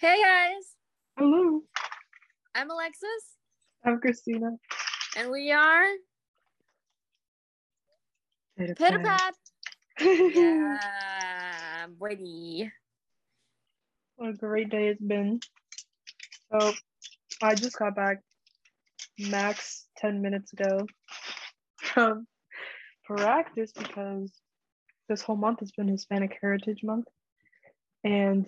Hey guys, Hello, I'm Alexis, I'm Christina. and we are Pitter Pitter pat. Yeah, Brady. what a great day it's been. So, I just got back max 10 minutes ago from practice because this whole month has been Hispanic Heritage Month. And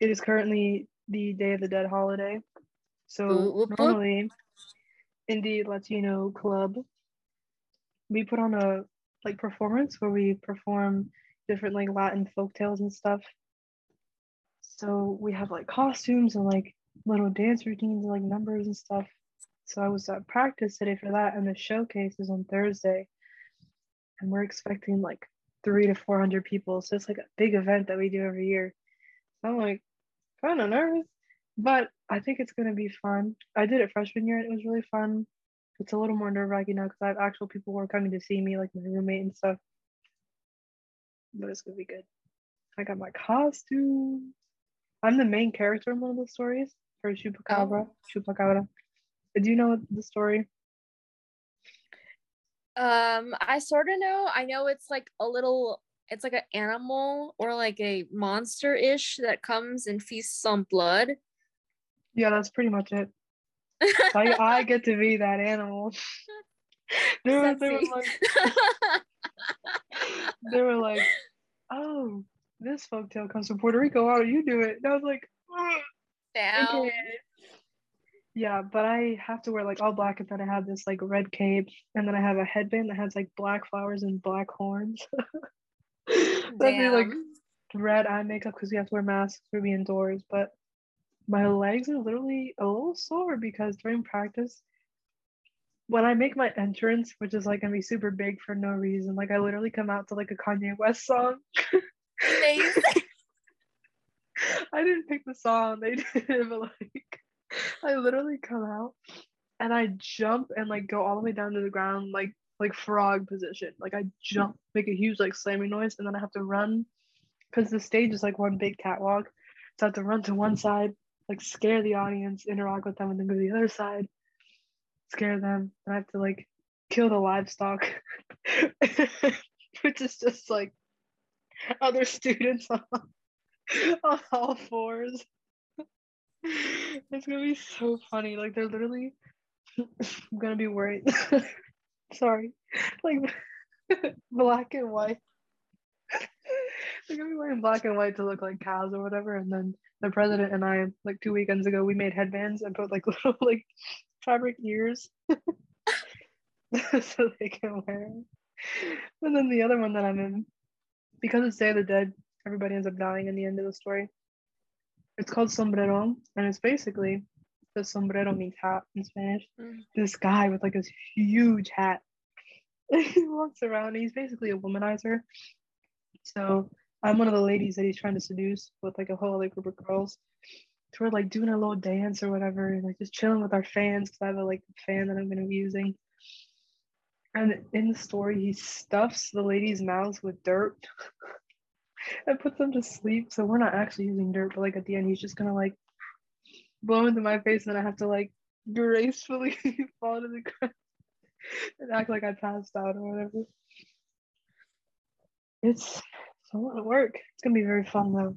it is currently the Day of the Dead holiday. So, whoop. normally in the Latino club, we put on a like performance where we perform different like Latin folk tales and stuff. So we have like costumes and like little dance routines and like numbers and stuff. So I was at practice today for that, and the showcase is on Thursday, and we're expecting like three to four hundred people. So it's like a big event that we do every year. I'm like kind of nervous, but I think it's gonna be fun. I did it freshman year and it was really fun. It's a little more nerve wracking now because I have actual people who are coming to see me, like my roommate and stuff. But it's gonna be good. I got my costume. I'm the main character in one of the stories for Chupacabra. Chupacabra. Do you know the story? Um, I sort of know. I know it's like a little. It's like an animal or like a monster ish that comes and feasts on blood. Yeah, that's pretty much it. I, I get to be that animal. they, were, they, were like, they were like, oh, this folktale comes from Puerto Rico. How don't you do it? And I was like. Down. Okay. Yeah, but I have to wear like all black and then I have this like red cape and then I have a headband that has like black flowers and black horns. That'd be like red eye makeup because we have to wear masks for being indoors. But my mm. legs are literally a little sore because during practice, when I make my entrance, which is like gonna be super big for no reason, like I literally come out to like a Kanye West song. Amazing. I didn't pick the song, they did, but like I literally come out and I jump and like go all the way down to the ground like like frog position. Like I jump, make a huge like slamming noise, and then I have to run because the stage is like one big catwalk. So I have to run to one side, like scare the audience, interact with them, and then go to the other side, scare them. And I have to like kill the livestock, which is just like other students on, on all fours. It's gonna be so funny. Like they're literally I'm gonna be worried. Sorry. Like black and white. They're gonna be wearing black and white to look like cows or whatever. And then the president and I, like two weekends ago, we made headbands and put like little like fabric ears so they can wear. And then the other one that I'm in, because it's Day of the Dead, everybody ends up dying in the end of the story. It's called Sombrero, and it's basically the sombrero means hat in Spanish. Mm. This guy with like this huge hat. he walks around. And he's basically a womanizer. So I'm one of the ladies that he's trying to seduce with like a whole other group of girls. So we're like doing a little dance or whatever, and like just chilling with our fans because I have a like fan that I'm gonna be using. And in the story, he stuffs the ladies' mouths with dirt and puts them to sleep. So we're not actually using dirt, but like at the end, he's just gonna like blow into my face, and then I have to like gracefully fall to the ground and act like I passed out or whatever. It's, it's a lot of work. It's gonna be very fun though.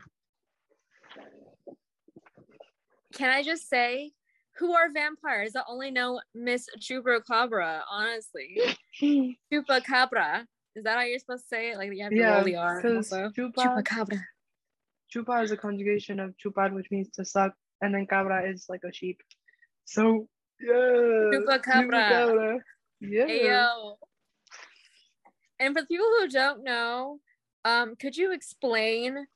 Can I just say, who are vampires? I only know Miss Chupacabra, honestly. Chupacabra. Is that how you're supposed to say it? Like you have to yeah, roll the R. chupa, Chupacabra. chupa is a conjugation of chupar, which means to suck, and then cabra is like a sheep. So yeah, Chupacabra. chupacabra. Yeah. Ayo. And for people who don't know, um, could you explain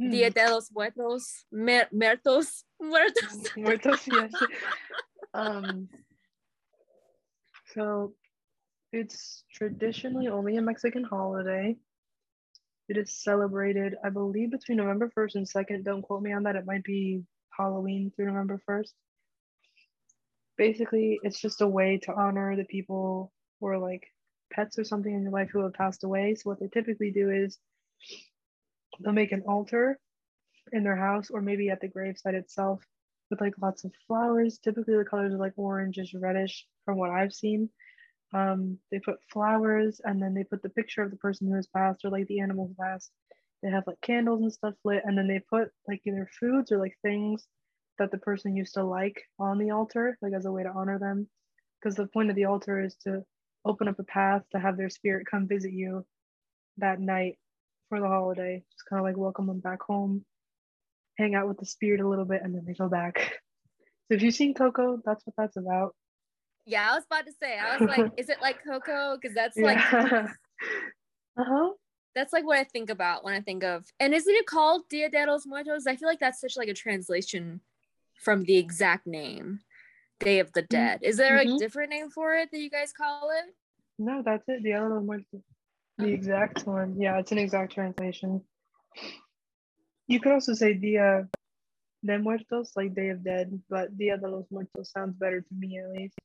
Hmm. Dia de los Muertos, Mer- Muertos, Muertos? Muertos, yes. Um, so it's traditionally only a Mexican holiday. It is celebrated, I believe, between November 1st and 2nd. Don't quote me on that. It might be Halloween through November 1st. Basically, it's just a way to honor the people or like pets or something in your life who have passed away. So, what they typically do is they'll make an altar in their house or maybe at the gravesite itself with like lots of flowers. Typically, the colors are like orangish, reddish from what I've seen. Um, they put flowers and then they put the picture of the person who has passed or like the animal who passed. They have like candles and stuff lit, and then they put like either foods or like things that the person used to like on the altar, like as a way to honor them. Because the point of the altar is to open up a path to have their spirit come visit you that night for the holiday. Just kind of like welcome them back home, hang out with the spirit a little bit, and then they go back. So if you've seen Coco, that's what that's about. Yeah, I was about to say. I was like, is it like Coco? Because that's like, uh huh. That's like what I think about when I think of. And isn't it called Dia de los Muertos? I feel like that's such like a translation from the exact name, Day of the mm-hmm. Dead. Is there a mm-hmm. different name for it that you guys call it? No, that's it. Dia de los Muertos. The oh. exact one. Yeah, it's an exact translation. You could also say Dia de Muertos, like Day of Dead, but Dia de los Muertos sounds better to me at least.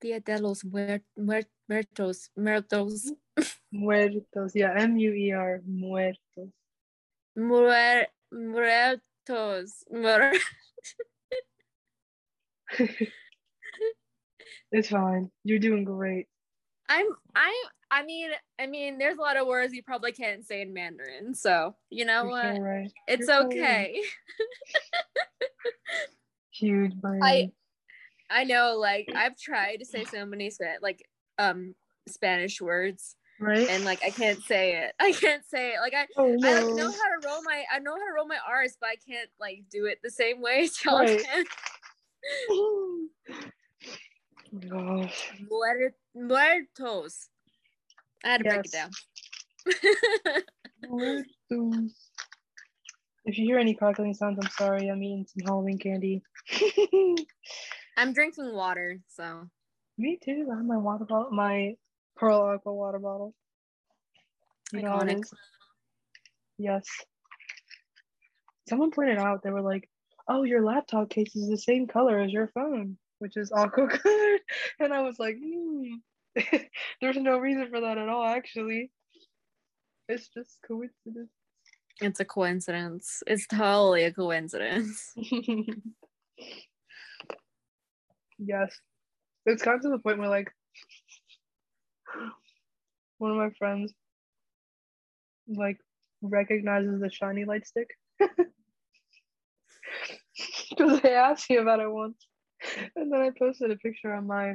Dia de los Muer- Muer- Muertos. Muertos. Muertos. Yeah, M U E R. Muertos. Muer- Muertos. Muer- It's fine. You're doing great. I'm I I mean I mean there's a lot of words you probably can't say in Mandarin, so you know You're what? so right. It's You're okay. Huge brain. I I know like I've tried to say so many like um Spanish words right? and like I can't say it. I can't say it. Like I oh I like, know how to roll my I know how to roll my R's, but I can't like do it the same way y'all Right. can. oh my gosh. Muer- muertos. I had to break it down. Muertos. If you hear any crackling sounds, I'm sorry. I'm eating some Halloween candy. I'm drinking water, so Me too. I have my water bottle, my Pearl Aqua water bottle. You Iconic. Yes. Someone pointed out they were like, "Oh, your laptop case is the same color as your phone, which is aqua colored," and I was like, hmm. "There's no reason for that at all. Actually, it's just coincidence." it's a coincidence. It's totally a coincidence. yes, it's gotten to the point where like one of my friends like recognizes the shiny light stick because they asked me about it once, and then I posted a picture on my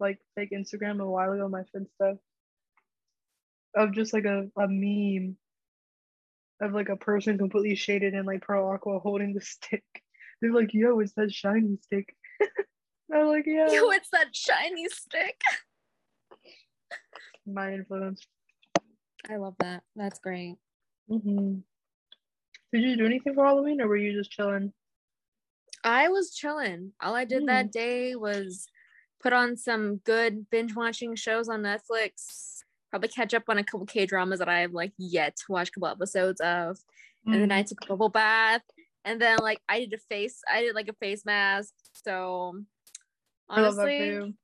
like fake Instagram a while ago, my Finsta, of just like a, a meme of like a person completely shaded in like pearl aqua holding the stick. They're like, "Yo, it's that shiny stick." I'm like, "Yeah." Yo, it's that shiny stick. my influence. I love that. That's great. hmm Did you do anything for Halloween, or were you just chilling? I was chilling. All I did that day was put on some good binge watching shows on Netflix. Probably catch up on a couple K dramas that I have like yet to watch a couple episodes of. And then I took a bubble bath. And then like I did a face, I did like a face mask. So I love that honestly,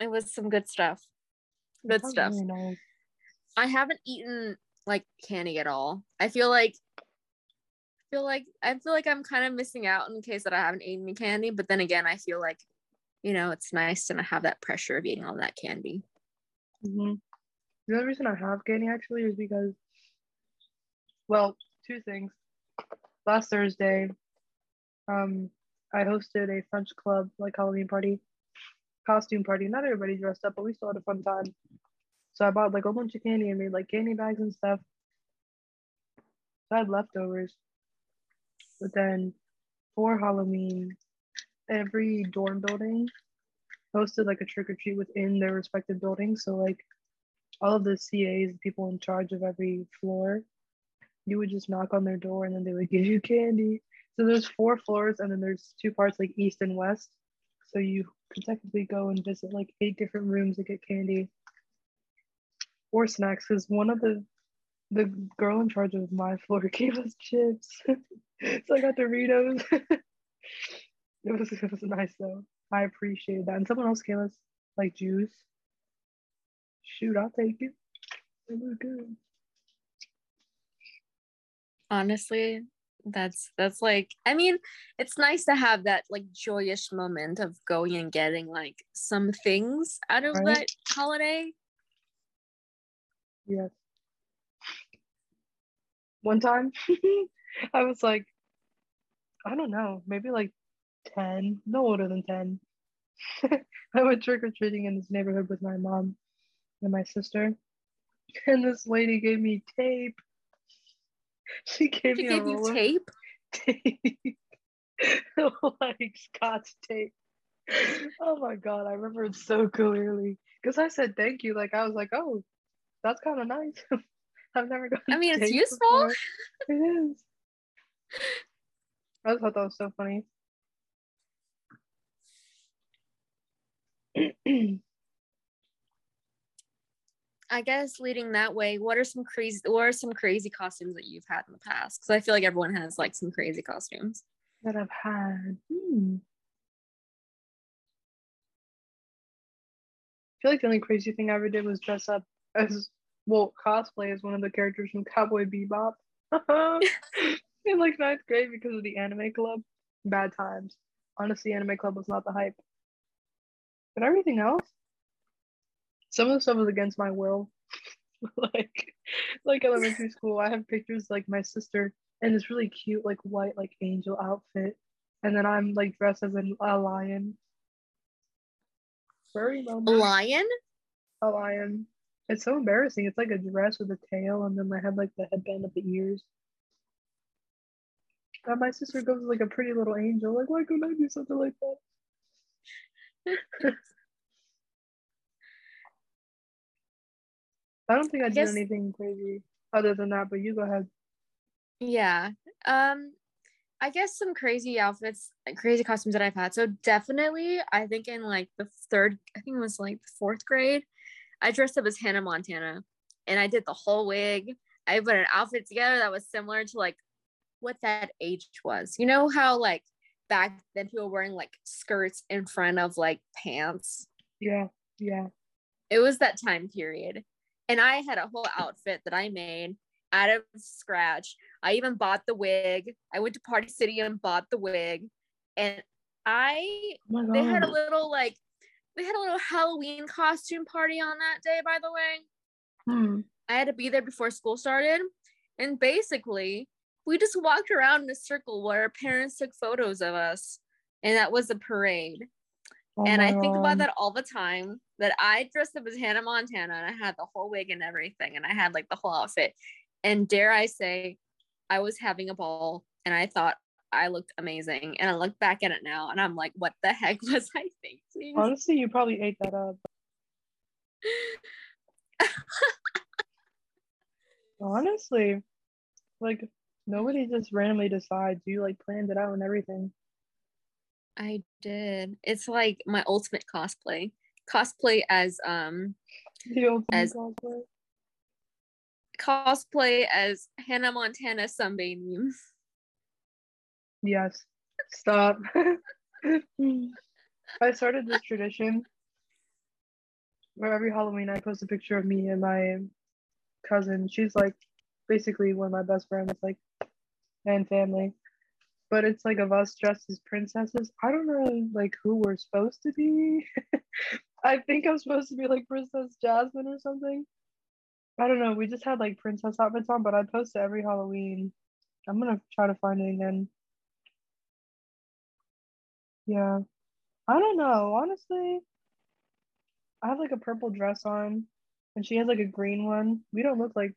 it was some good stuff. Good Sounds stuff. really nice. I haven't eaten like candy at all. I feel like I feel like I feel like I'm kind of missing out in case that I haven't eaten any candy. But then again, I feel like you know it's nice to not have that pressure of eating all that candy. hmm The other reason I have candy actually is because, well, two things. Last Thursday, um, I hosted a French club like Halloween party, costume party. Not everybody dressed up, but we still had a fun time. So I bought like a bunch of candy and made like candy bags and stuff. So I had leftovers. But then for Halloween, every dorm building hosted like a trick or treat within their respective buildings. So like all of the CAs, the people in charge of every floor, you would just knock on their door and then they would give you candy. So there's four floors and then there's two parts like east and west. So you could technically go and visit like eight different rooms to get candy or snacks because one of the the girl in charge of my floor gave us chips. so I got Doritos. it was it was nice though. I appreciate that. And someone else gave us like juice. Shoot, I'll take it. It was good. Honestly, that's that's like I mean, it's nice to have that like joyous moment of going and getting like some things out of Right. that holiday. Yes. One time, I was like, I don't know, maybe like 10, no older than 10. I went trick or treating in this neighborhood with my mom and my sister. And this lady gave me tape. She gave She me gave a you tape. tape. like scotch tape. Oh my god, I remember it so clearly. Because I said thank you. Like I was like, oh, that's kind of nice. I've never gotten I mean, it's useful. before. It is. I thought that was so funny. I guess leading that way, what are some crazy what are some crazy costumes that you've had in the past? Because I feel like everyone has like some crazy costumes. that I've had. Hmm. I feel like the only crazy thing I ever did was dress up as well, cosplay as one of the characters from Cowboy Bebop in like ninth grade because of the anime club. Bad times. Honestly, anime club was not the hype. But everything else, some of the stuff was against my will. like, like elementary school, I have pictures like my sister in this really cute like white like angel outfit, and then I'm like dressed as a, a lion. Very A moment. lion? A lion. It's so embarrassing. It's like a dress with a tail, and then I have like the headband at the ears. And my sister goes like a pretty little angel. Like, why couldn't I do something like that? I don't think I, I did guess- anything crazy other than that, but you go ahead. Yeah. Um I guess some crazy outfits, like crazy costumes that I've had. So definitely, I think in like the third, I think it was like fourth grade, I dressed up as Hannah Montana and I did the whole wig. I put an outfit together that was similar to like what that age was. You know how like back then people were wearing like skirts in front of like pants. Yeah, yeah. It was that time period. And I had a whole outfit that I made out of scratch. I even bought the wig. I went to Party City and bought the wig. And I Oh they had a little like they had a little Halloween costume party on that day, by the way. Hmm. I had to be there before school started. And basically, we just walked around in a circle where our parents took photos of us. And that was a parade. Oh and I think God. about that all the time that I dressed up as Hannah Montana and I had the whole wig and everything and I had like the whole outfit. And dare I say, I was having a ball and I thought I looked amazing. And I look back at it now and I'm like, what the heck was I thinking? Honestly, you probably ate that up. Honestly, like nobody just randomly decides. You like planned it out and everything. I did. It's like my ultimate cosplay. Cosplay as um The ultimate As- cosplay. cosplay as Hannah Montana sunbathing. Yes. Stop. I started this tradition where every Halloween I post a picture of me and my cousin. She's like basically one of my best friends, like and family. But it's like of us dressed as princesses. I don't know like who we're supposed to be. I think I'm supposed to be like Princess Jasmine or something. I don't know. We just had like princess outfits on, but I post it every Halloween. I'm gonna try to find it again. Yeah. I don't know. Honestly, I have like a purple dress on, and she has like a green one. We don't look like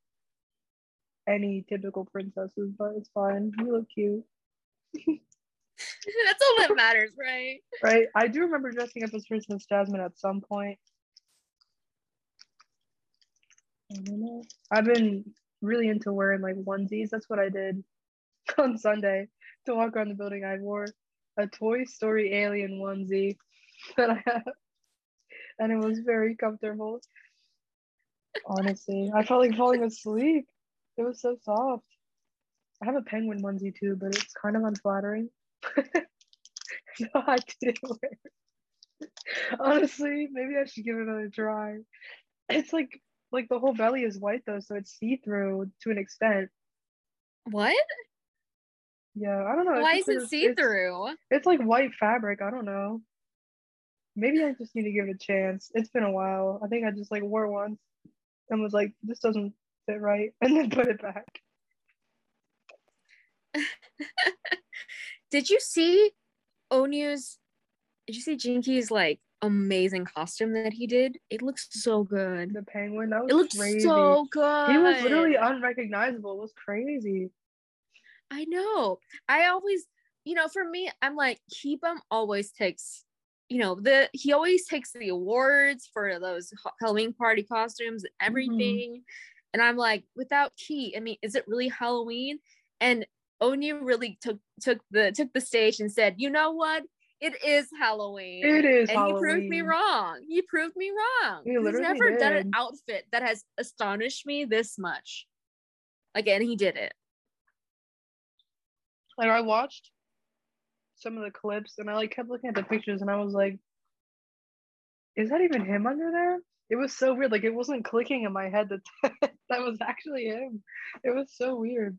any typical princesses, but it's fine. We look cute. That's all that matters, right? Right? I do remember dressing up as Princess Jasmine at some point. I know. I've been really into wearing like onesies. That's what I did on Sunday to walk around the building. I wore a Toy Story alien onesie that I have, and it was very comfortable. Honestly, I felt like falling asleep. It was so soft. I have a penguin onesie too, but it's kind of unflattering. so I didn't wear it. Honestly, maybe I should give it another try. It's like like the whole belly is white though, so it's see-through to an extent. What? Yeah, I don't know. Why is it see it's- through? It's like white fabric. I don't know. Maybe I just need to give it a chance. It's been a while. I think I just like wore it once and was like, this doesn't fit right, and then put it back. Did you see Onew's? Did you see Jinki's like amazing costume that he did? It looks so good. The penguin, that was It looks crazy. so good. he was literally unrecognizable. It was crazy. I know. I always, you know, for me, I'm like, Kibum always takes, you know, the he always takes the awards for those Halloween party costumes and everything. And I'm like, without Key, I mean, is it really Halloween? And Onew really took took the took the stage and said, you know what? It is Halloween. It is and he proved me wrong. He proved me wrong. He He's never done an outfit that has astonished me this much. Again, he did it. Like I watched some of the clips and I like kept looking at the pictures and I was like, is that even him under there? It was so weird. Like it wasn't clicking in my head that that was actually him. It was so weird.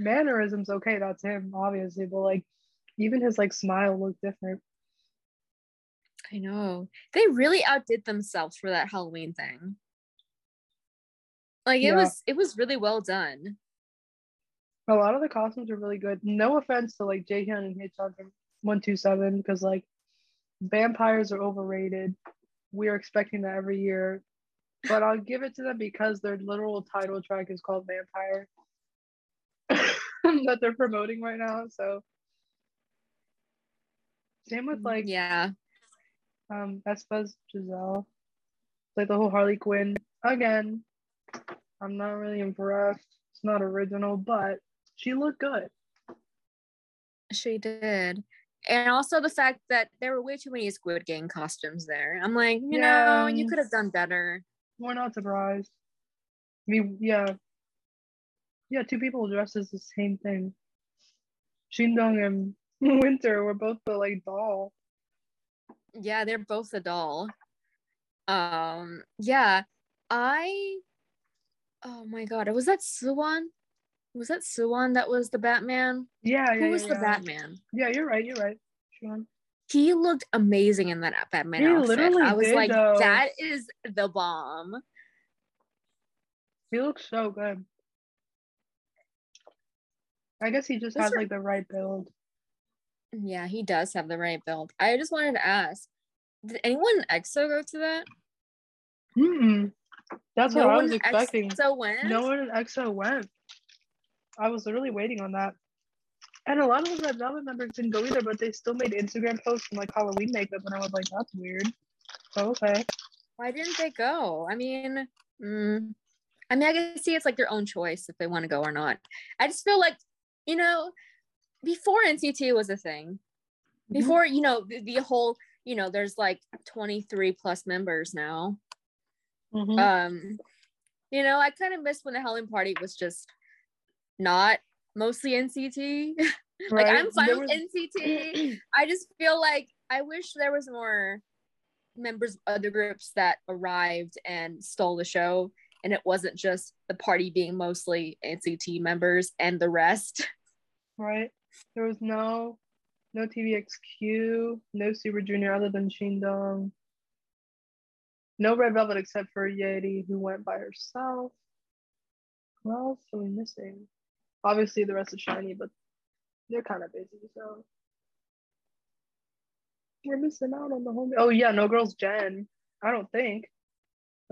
Mannerisms, okay, that's him, obviously, but like even his like smile looked different. I know. They really outdid themselves for that Halloween thing. Like it Yeah. was it was really well done. A lot of the costumes are really good. No offense to like Jaehyun and Haechan from 127 because like vampires are overrated. We are expecting that every year. But I'll give it to them because their literal title track is called Vampire that they're promoting right now. So same with like yeah. um aespa's Giselle. Like the whole Harley Quinn. Again, I'm not really impressed. It's not original, but she looked good. She did. And also the fact that there were way too many Squid Game costumes there. I'm like, you know, you could have done better. We're not surprised. I mean, yeah. Yeah, two people dressed as the same thing. Shindong and Winter were both the like doll. Yeah, they're both a doll. Um, yeah. I oh my god, was that Suwon? Was that Suwon that was the Batman? Yeah, yeah. Who was yeah, the yeah. Batman? Yeah, you're right. You're right. Sean. he looked amazing in that Batman He outfit. literally I was like, that is the bomb. He looks so good. I guess he just has like the right build. Yeah, he does have the right build. I just wanted to ask, did anyone in EXO go to that? Mm-mm. That's what I was expecting. EXO went. No one in EXO went. I was literally waiting on that. And a lot of the Velvet members didn't go either, but they still made Instagram posts like Halloween makeup, and I was like, that's weird. So, okay. Why didn't they go? I mean, mm, I mean, I can see it's like their own choice if they want to go or not. I just feel like, you know, before NCT was a thing, before you know the, the whole, you know, there's like 23 plus members now. Mhm. um you know i kind of miss when the halloween party was just not mostly nct like i'm fine There with nct i just feel like i wish there was more members of other groups that arrived and stole the show and it wasn't just the party being mostly nct members and the rest right? There was no no TVXQ, no Super Junior other than Shindong. No Red Velvet except for Yeri, who went by herself. Who else are we missing? Obviously the rest of SHINee, but they're kind of busy, so we're missing out on the whole. Oh yeah, no girls Jen. I don't think.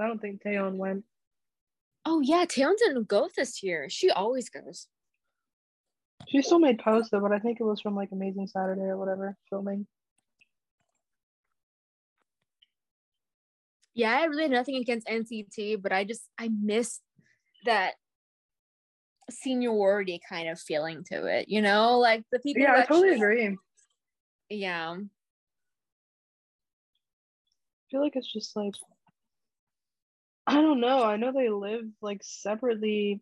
I don't think Taeyeon went. Oh yeah taeyeon didn't go this year she always goes She still made posts though, but I think it was from like Amazing Saturday or whatever filming. yeah, I really had nothing against NCT, but I just I miss that seniority kind of feeling to it, you know, like the people. Yeah, I totally agree. Yeah, I feel like it's just like I don't know. I know they live like separately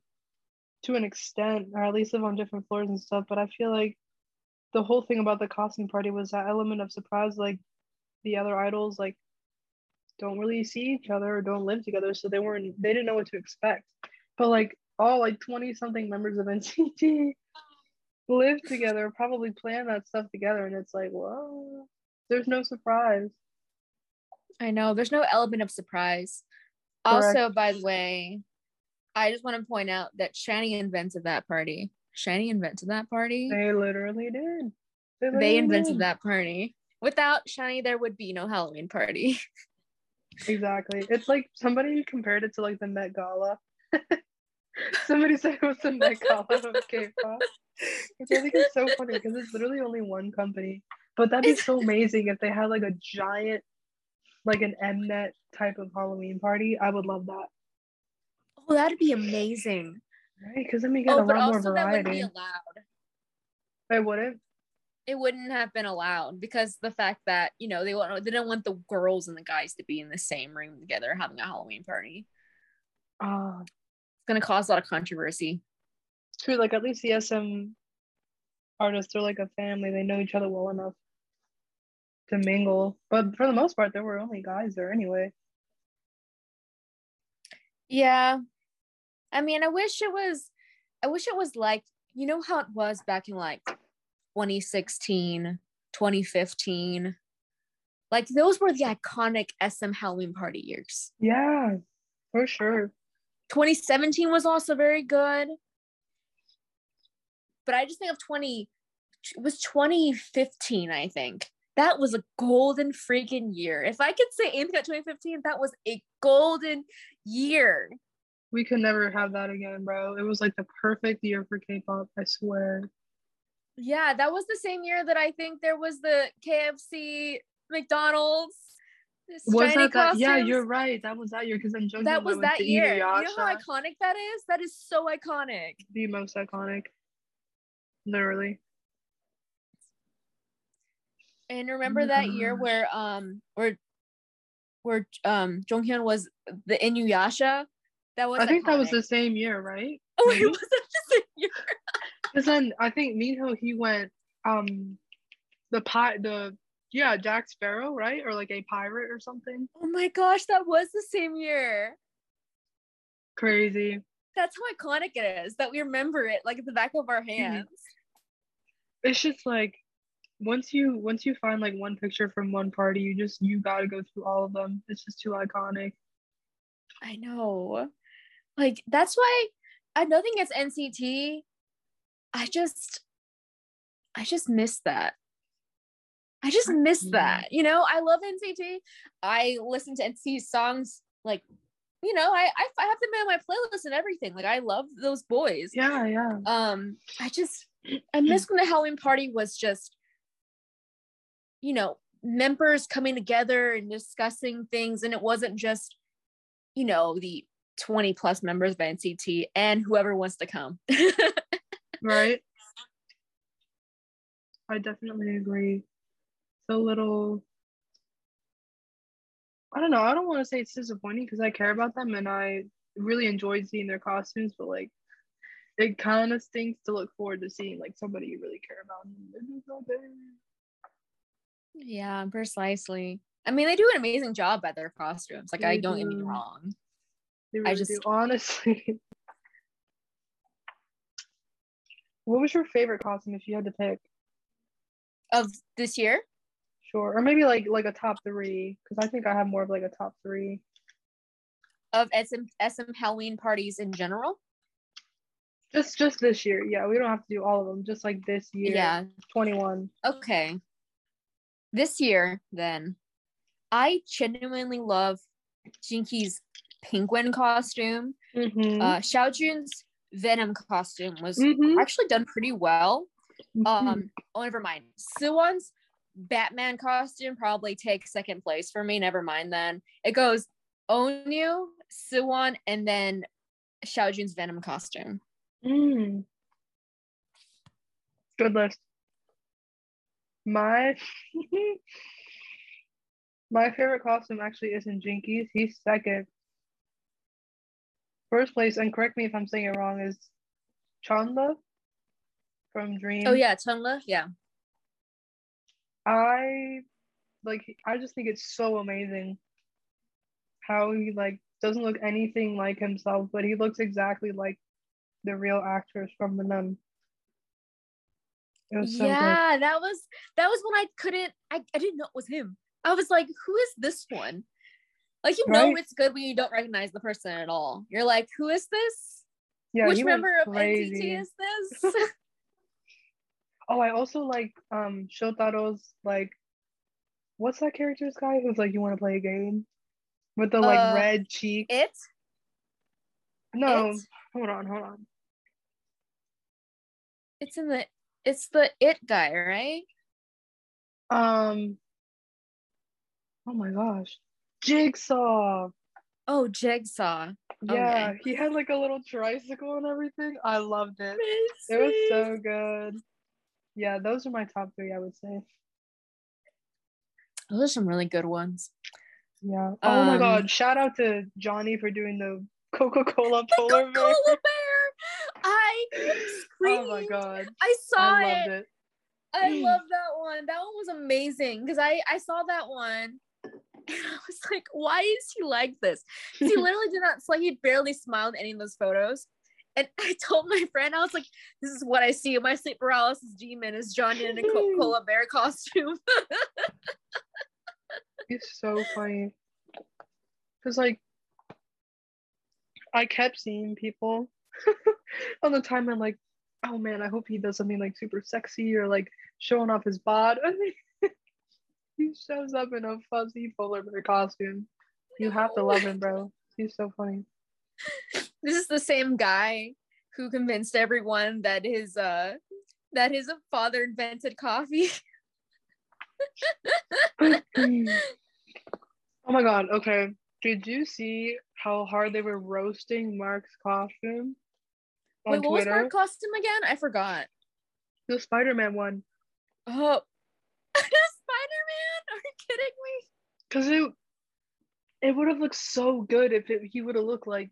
to an extent, or at least live on different floors and stuff, but I feel like the whole thing about the costume party was that element of surprise, like the other idols like don't really see each other or don't live together, so they weren't they didn't know what to expect. But like all like 20 something members of NCT live together, probably plan that stuff together, and it's like, well, there's no surprise. I know there's no element of surprise. Correct. Also, by the way, I just want to point out that SHINee invented that party. SHINee invented that party. They literally did. They, literally they invented did. that party. Without SHINee, there would be no Halloween party. exactly. It's like somebody compared it to like the Met Gala. somebody said it was the Met Gala of K-pop. Which I think is so funny because it's literally only one company. But that'd be so amazing if they had like a giant, like an Mnet type of Halloween party. I would love that. Oh, that'd be amazing. Right, because then we get oh, a lot more variety. That wouldn't be allowed. I wouldn't. It wouldn't have been allowed because the fact that you know they want they didn't want the girls and the guys to be in the same room together having a Halloween party. Oh, it's gonna cause a lot of controversy. True, like at least the SM artists are like a family. They know each other well enough to mingle. But for the most part, there were only guys there anyway. Yeah. I mean, I wish it was I wish it was like, you know how it was back in like 2016, 2015. Like those were the iconic SM Halloween party years. Yeah, for sure. 2017 was also very good. But I just think of 20 it was 2015, I think. That was a golden freaking year. If I could say anything about 2015, that was a golden year. We could never have that again, bro. It was like the perfect year for K-pop, I swear. Yeah, that was the same year that I think there was the KFC, McDonald's. Was that, that Yeah, you're right. That was that year because then that was that year. You know how iconic that is? That is so iconic. The most iconic. Literally. And remember oh that year where um where where um Jonghyun was the Inuyasha? That was I think iconic. that was the same year, right? Oh, it was the same year. Because then I think Minho he went um the pie the yeah Jack Sparrow right or like a pirate or something. Oh my gosh, that was the same year. Crazy. That's how iconic it is that we remember it like at the back of our hands. It's just like once you once you find like one picture from one party, you just you gotta go through all of them. It's just too iconic. I know. Like that's why I nothing against NCT. I just I just miss that. I just miss that. You know, I love NCT. I listen to NCT songs like you know, I, I I have them in my playlist and everything. Like I love those boys. Yeah, yeah. Um, I just I miss when the Halloween party was just, you know, members coming together and discussing things, and it wasn't just, you know, the 20 plus members of NCT and whoever wants to come. right. I definitely agree. So little I don't know, I don't want to say it's disappointing because I care about them and I really enjoyed seeing their costumes, but like it kind of stinks to look forward to seeing like somebody you really care about. Yeah, precisely. I mean, they do an amazing job at their costumes. Like, they I don't do. get me wrong. Really I just do. honestly. what was your favorite costume if you had to pick? Of this year? Sure, or maybe like like a top three, because I think I have more of like a top three. Of SM SM Halloween parties in general. Just just this year, yeah. We don't have to do all of them. Just like this year. Yeah. Twenty one. Okay. This year, then, I genuinely love Jinki's penguin costume. Mm-hmm. Uh, Xiaojun's Venom costume was mm-hmm. actually done pretty well. Mm-hmm. Um, oh, never mind. Suwon's Batman costume probably takes second place for me. Never mind then. It goes Onew, Suwon, and then Xiaojun's Venom costume. Mm. Good list. My my favorite costume actually isn't Jinki's. He's second. First place, and correct me if I'm saying it wrong, is Chenle from Dream. Oh yeah, Chenle. Yeah. I like. I just think it's so amazing how he like doesn't look anything like himself, but he looks exactly like the real actress from the nun. Was so yeah, good. that was that was when I couldn't I, I didn't know it was him. I was like, who is this one? Like you right? know it's good when you don't recognize the person at all. You're like, who is this? Yeah, Which member of NCT is this? oh, I also like um Shotaro's like what's that character's guy who's like you want to play a game with the like uh, red cheek? It? No, it? hold on, hold on. It's in the it's the it guy, right? Um Oh my gosh. Jigsaw. Oh, Jigsaw. Yeah, okay. he had like a little tricycle and everything. I loved it. It was so good. Yeah, those are my top three, I would say. Those are some really good ones. Yeah. Oh um, my god! Shout out to Johnny for doing the Coca Cola polar bear. Coca-Cola bear. I screamed. Oh my god! I saw I it. it. I love that one. That one was amazing because I I saw that one and I was like, why is he like this? He literally did not, like, he barely smiled in any of those photos. And I told my friend, I was like, this is what I see. My sleep paralysis demon is Johnny in a Coca Cola bear costume. it's so funny. Because, like, I kept seeing people on the timeline, like, oh man, I hope he does something like super sexy or like showing off his bod he shows up in a fuzzy polar bear costume. You have to love him, bro. He's so funny. This is the same guy who convinced everyone that his uh that his father invented coffee. oh my god, okay. Did you see how hard they were roasting Mark's costume? Wait, what Twitter? was Mark's costume again? I forgot. The Spider-Man one. Oh, Spider-Man? Are you kidding me? Because it it would have looked so good if it, he would have looked like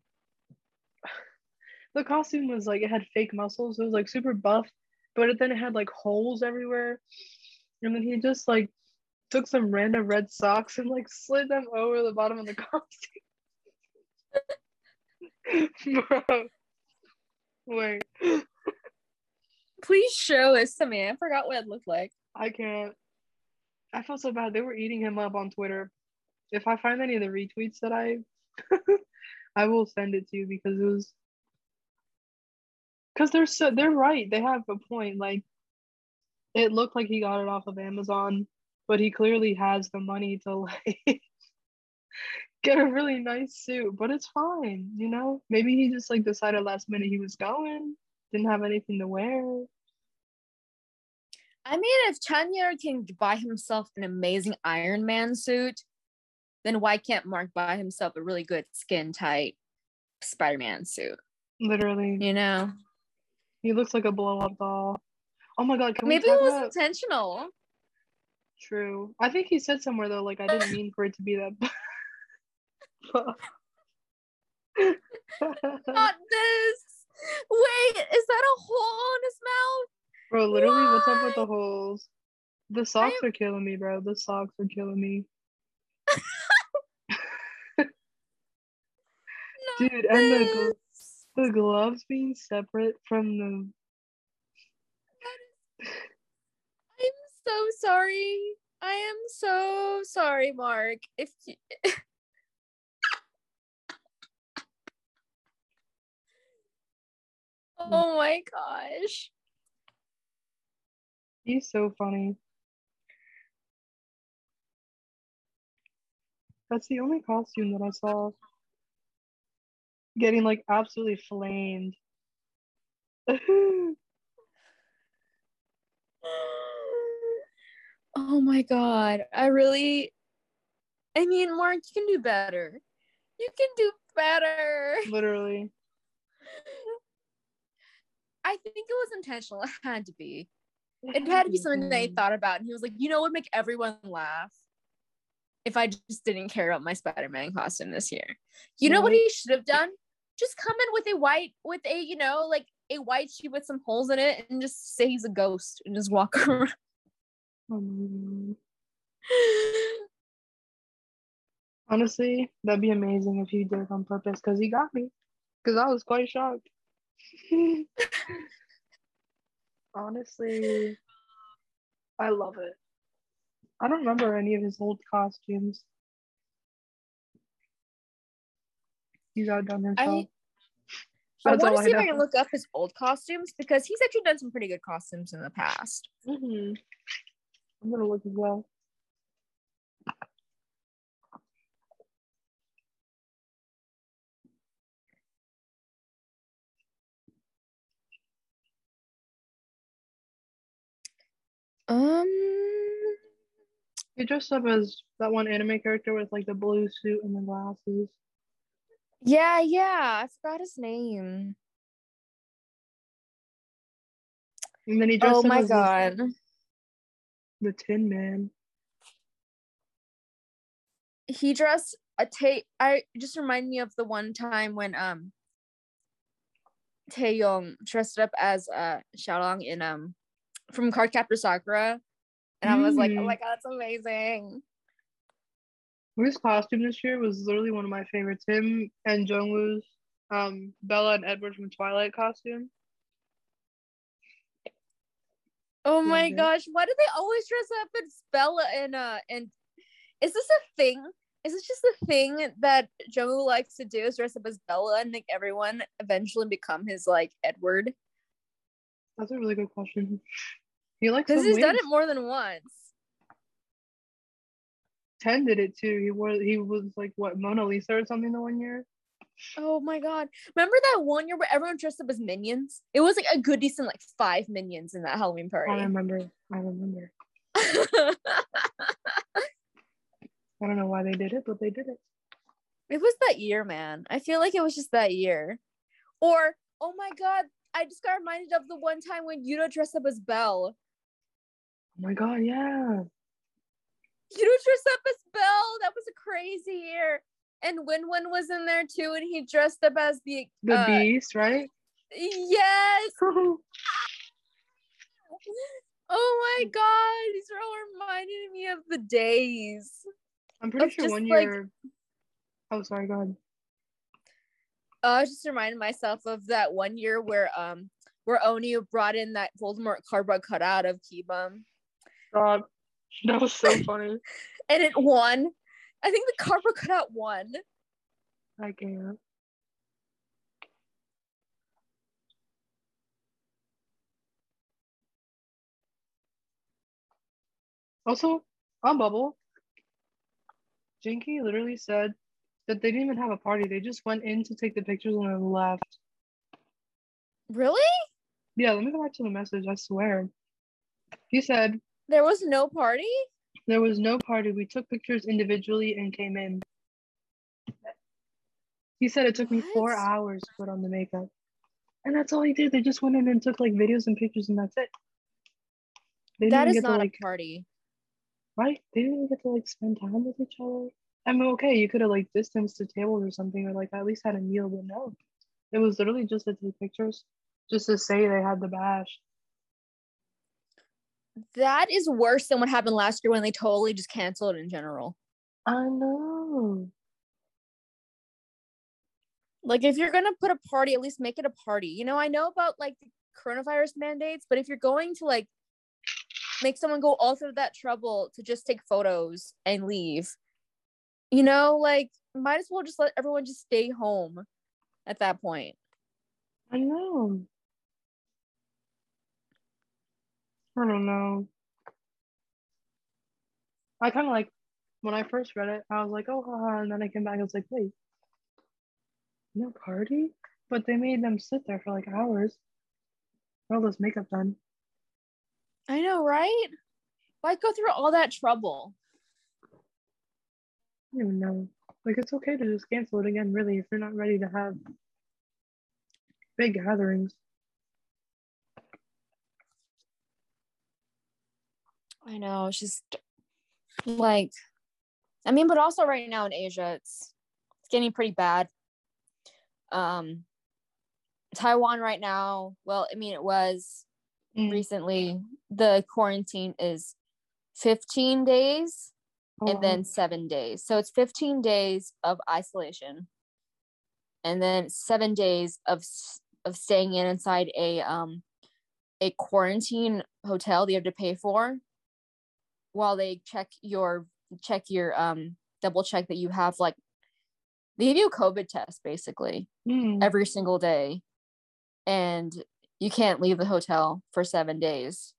the costume was like it had fake muscles. It was like super buff, but then it had like holes everywhere. And then he just like took some random red socks and like slid them over the bottom of the costume. Bro. Wait. Please show us to me. I forgot what it looked like. I can't. I felt so bad. They were eating him up on Twitter. If I find any of the retweets that I I will send it to you because it was because they're so they're right. They have a point. Like it looked like he got it off of Amazon, but he clearly has the money to like get a really nice suit. But it's fine, you know. Maybe he just like decided last minute he was going, didn't have anything to wear. I mean, if Chanya can buy himself an amazing Iron Man suit, then why can't Mark buy himself a really good skin tight Spider Man suit? Literally. You know? He looks like a blow up doll. Oh my god, maybe it was about... intentional. True. I think he said somewhere though, like I didn't mean for it to be that. Not this. Wait, is that a hole in his mouth? Bro, literally, what? what's up with the holes? The socks I'm... are killing me, bro. The socks are killing me. Dude, and the the gloves being separate from the. I'm so sorry. I am so sorry, Mark. If you... Mm. oh my gosh. He's so funny. That's the only costume that I saw getting like absolutely flamed. oh my god. I really I mean, Mark, you can do better. You can do better. Literally. I think it was intentional. It had to be. It had to be something that he thought about. And he was like, you know what would make everyone laugh? If I just didn't care about my Spider-Man costume this year. You know what he should have done? Just come in with a white, with a, you know, like a white sheet with some holes in it and just say he's a ghost and just walk around. Oh Honestly, that'd be amazing if he did it on purpose because he got me. Because I was quite shocked. Honestly, I love it. I don't remember any of his old costumes. He's outdone himself. I, I want to see if. I can look up his old costumes because he's actually done some pretty good costumes in the past. Mhm. I'm gonna look as well. Um, He dressed up as that one anime character with like the blue suit and the glasses. yeah, yeah, I forgot his name. And then he dressed Oh up my as the- god. the Tin Man. he dressed a Tae. I just remind me of the one time when um Taeyong dressed up as uh Xiaolong in um from Cardcaptor Sakura, and I was like, oh Mm. my god, that's amazing. His costume this year was literally one of my favorites. Him and Jungwoo's um Bella and Edward from Twilight costume. Oh my gosh, why do they always dress up as Bella and uh and is this a thing? Is this just a thing that Jungwoo likes to do? Is dress up as Bella and make everyone eventually become his like Edward? That's a really good question. He likes Because he's done it more than once. Ten did it too. He wore he was like what Mona Lisa or something the one year. Oh my god. Remember that one year where everyone dressed up as minions? It was like a good decent like five minions in that Halloween party. I remember. I remember. I don't know why they did it, but they did it. it was that year, man. I feel like it was just that year. Or, oh my god, I just got reminded of the one time when Yuta dressed up as Belle. Oh my god, yeah. Yuta dressed up as Belle. That was a crazy year. And Winwin was in there too, and he dressed up as the The uh, beast, right? Yes. Oh my god, these are all reminding me of the days. I'm pretty sure one like- year. Oh, sorry. Go ahead. Uh, I was just reminding myself of that one year where um where Onew brought in that Voldemort cardboard cutout of Kibum God, that was so funny. and it won. I think the cardboard cutout won. I can't. Also, on Bubble, Jinki literally said that they didn't even have a party. They just went in to take the pictures and then left. Really? Yeah, let me go back to the message. I swear. He said There was no party? there was no party. We took pictures individually and came in. He said it took me four hours to put on the makeup. And that's all he did. They just went in and took like videos and pictures and that's it. They That is not to like a party. right? They didn't get to like spend time with each other. I mean, okay, you could have like distanced the tables or something, or like at least had a meal, but no. It was literally just to take pictures, just to say they had the bash. That is worse than what happened last year when they totally just canceled in general. I know. Like if you're gonna put a party, at least make it a party. You know, I know about like the coronavirus mandates, but if you're going to like make someone go all through that trouble to just take photos and leave, you know, like might as well just let everyone just stay home at that point. I know. I don't know. I kind of like when I first read it, I was like, oh, haha, and then I came back, I was like, wait, no party? But they made them sit there for like hours. All this makeup done. I know, right? Why go through all that trouble? I don't even know. Like, it's okay to just cancel it again, really, if you're not ready to have big gatherings. I know, it's just like I mean, but also right now in Asia, it's it's getting pretty bad. Um Taiwan right now, well, I mean it was Mm. recently the quarantine is 15 days Oh, and then 7 days. So it's 15 days of isolation. And then 7 days of of staying in inside a um a quarantine hotel that you have to pay for while they check your check your um double check that you have like they give you a COVID test basically Mm. every single day and you can't leave the hotel for seven days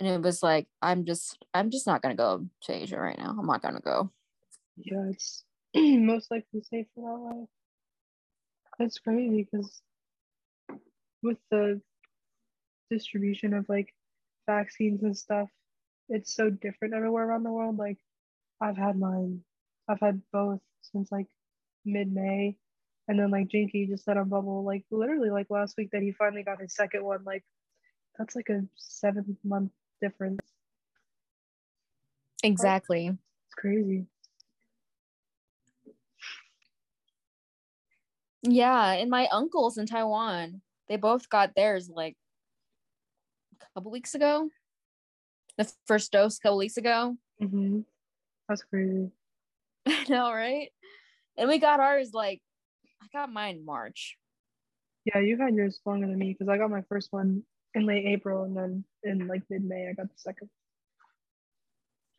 and it was like i'm just i'm just not gonna go to asia right now i'm not gonna go Yeah, it's most likely safer that way. That's crazy because with the distribution of like vaccines and stuff, it's so different everywhere around the world. Like I've had mine, I've had both since like mid May. And then like Jinki just said on Bubble, like literally like last week that he finally got his second one. Like that's like a seven month difference. exactly It's crazy. yeah and my uncles in taiwan they both got theirs like a couple weeks ago the first dose a couple weeks ago hmm That's crazy. i know right and we got ours like i got mine in march Yeah, you had yours longer than me because I got my first one in late April and then in like mid May I got the second.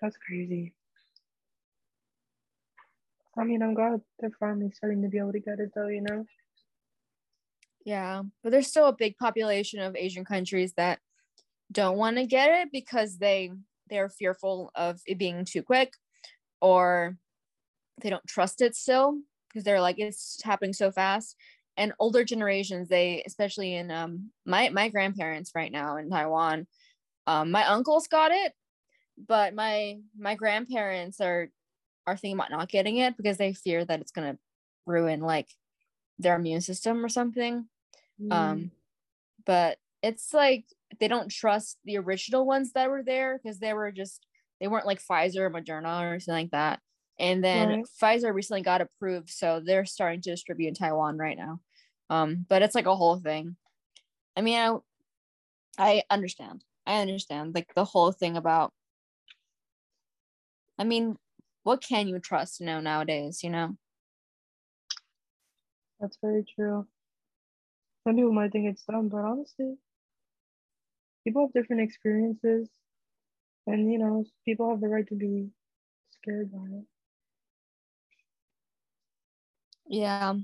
That's crazy. I mean, I'm glad they're finally starting to be able to get it though, you know? Yeah, but there's still a big population of Asian countries that don't want to get it because they they're fearful of it being too quick or they don't trust it still because they're like it's happening so fast. And older generations, they especially in um my my grandparents right now in Taiwan, um my uncles got it, but my my grandparents are are thinking about not getting it because they fear that it's gonna ruin like their immune system or something um but it's like they don't trust the original ones that were there because they were just they weren't like pfizer or moderna or something like that. And then Right. pfizer recently got approved so they're starting to distribute in taiwan right now. Um but it's like a whole thing. I mean i, I understand. I understand like the whole thing about i mean what can you trust you know nowadays you know? That's very true. Some people might think it's dumb, but honestly, people have different experiences and you know, people have the right to be scared by it. Yeah.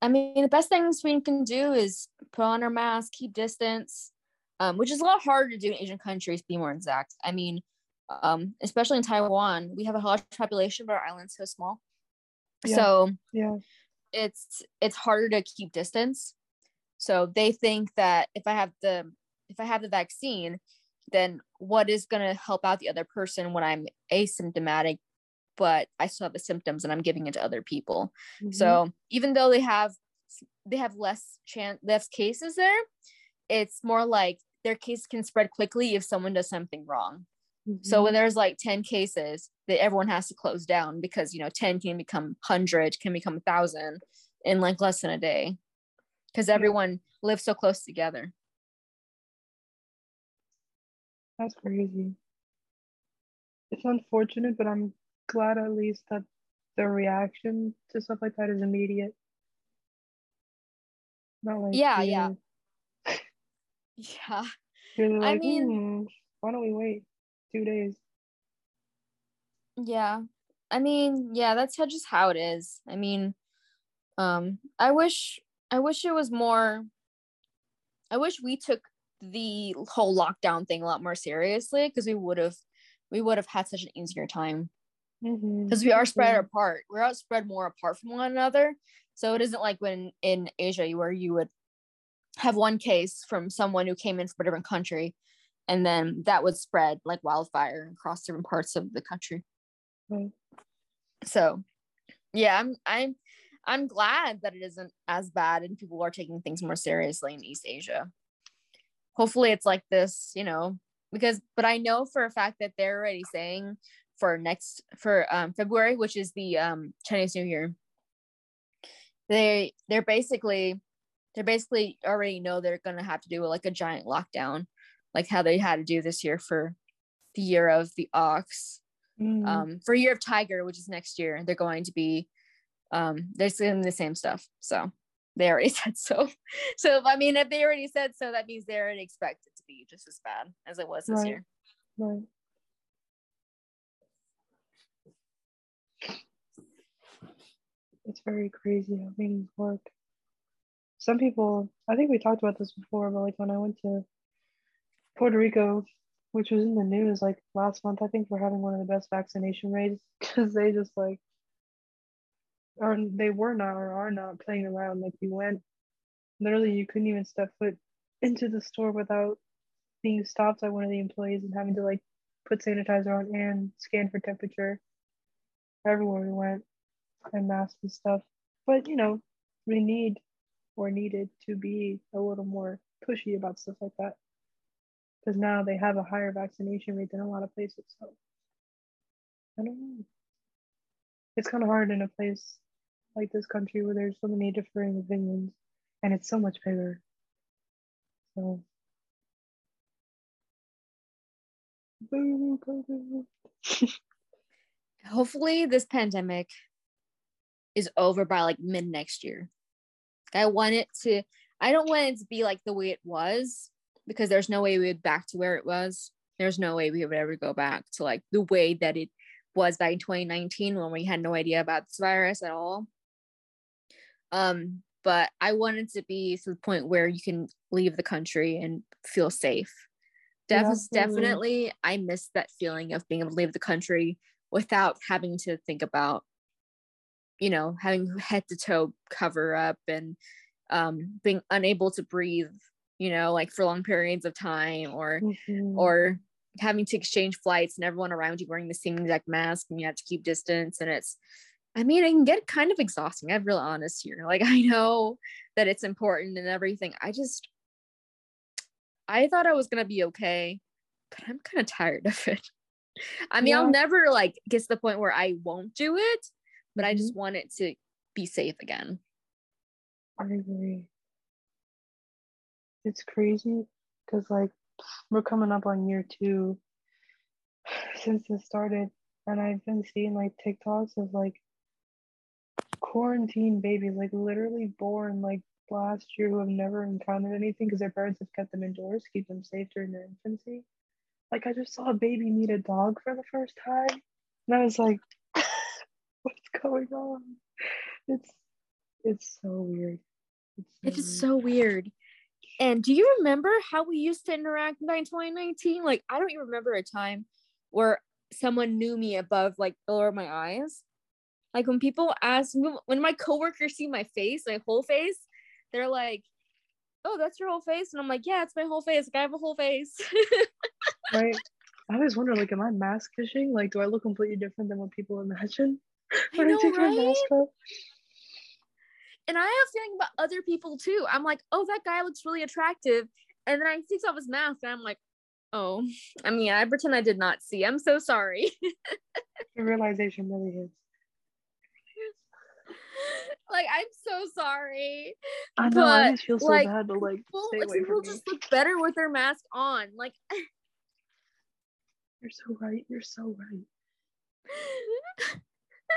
I mean, the best things we can do is put on our mask, keep distance, um, which is a lot harder to do in Asian countries, to be more exact. I mean, um, especially in Taiwan, we have a large population, but our island's so small. Yeah. So Yeah. it's it's harder to keep distance. So they think that if I have the if I have the vaccine, then what is gonna help out the other person when I'm asymptomatic, but I still have the symptoms and I'm giving it to other people. Mhm. So even though they have they have less chance less cases there, it's more like their case can spread quickly if someone does something wrong. So Mhm. when there's like 10 cases, that everyone has to close down because you know 10 can become 100, can become 1000 in like less than a day. Cuz everyone lives so close together. That's crazy. It's unfortunate, but I'm glad at least that the reaction to stuff like that is immediate. Not like Yeah, you're- yeah. Yeah. You're I mean- "Hmm, why don't we wait two days? Yeah. I mean, yeah, that's how just how it is. I mean, um, I wish I wish it was more I wish we took the whole lockdown thing a lot more seriously because we would have we would have had such an easier time Mm-hmm. because we are spread apart. We're out spread more apart from one another. So it isn't like when in Asia where you would have one case from someone who came in from a different country and then that would spread like wildfire across different parts of the country. Right. So yeah, I'm I'm I'm glad that it isn't as bad and people are taking things more seriously in East Asia. Hopefully it's like this, you know, because but I know for a fact that they're already saying for next for um February, which is the um Chinese New Year. They they're basically they're basically already know they're gonna have to do like a giant lockdown, like how they had to do this year for the year of the ox Mhm. um for year of tiger which is next year they're going to be um they're saying the same stuff so they already said so. So I mean, if they already said so, that means they already expect it to be just as bad as it was this Right. year. Right. It's very crazy how things work. Some people, I think we talked about this before, but like when I went to Puerto Rico, which was in the news like last month, I think we're having one of the best vaccination rates because they just like, or they were not or are not playing around. Like we went, literally, you couldn't even step foot into the store without being stopped by one of the employees and having to like put sanitizer on and scan for temperature everywhere we went and masks and stuff. But you know, we need or needed to be a little more pushy about stuff like that. Because now they have a higher vaccination rate than a lot of places. So I don't know. It's kind of hard in a place like this country where there's so many differing opinions and it's so much bigger. So. Hopefully, this pandemic is over by like mid next year. I want it to. I don't want it to be like the way it was because there's no way we would back to where it was. There's no way we would ever go back to like the way that it was back in 2019 when we had no idea about this virus at all. Um, but I wanted to be to the point where you can leave the country and feel safe. Def- definitely, I miss that feeling of being able to leave the country without having to think about, you know, having head to toe cover up and um, being unable to breathe, you know, like for long periods of time or Mhm. or having to exchange flights and everyone around you wearing the same exact mask and you have to keep distance and it's i mean it can get kind of exhausting i'm real honest here like i know that it's important and everything i just i thought i was gonna be okay but i'm kind of tired of it i mean Yeah. i'll never like get to the point where i won't do it but i just mm-hmm. want it to be safe again I agree. It's crazy because like we're coming up on year two since this started, and I've been seeing like TikToks of like quarantine babies, like literally born like last year who have never encountered anything because their parents have kept them indoors, to keep them safe during their infancy. Like I just saw a baby meet a dog for the first time, and I was like, "What's going on?" It's it's so weird. It's weird. just so weird. And do you remember how we used to interact in 2019? Like, I don't even remember a time where someone knew me above like below my eyes. Like when people ask me when my coworkers see my face, my whole face, they're like, "Oh, that's your whole face," and I'm like, "Yeah, it's my whole face. Like I have a whole face." right? I always wonder, like, am I mask fishing? Like, do I look completely different than what people imagine when I, know, take my mask off? and I have a feeling about other people too. I'm like, "Oh, that guy looks really attractive," and then I takes off his mask, and I'm like, "Oh, I mean, I pretend I did not see. I'm so sorry." The realization really hits. like I'm so sorry. I know. I But, always feel so like, bad, but like, People, stay away people from me. just look better with their mask on. Like You're so right. You're so right.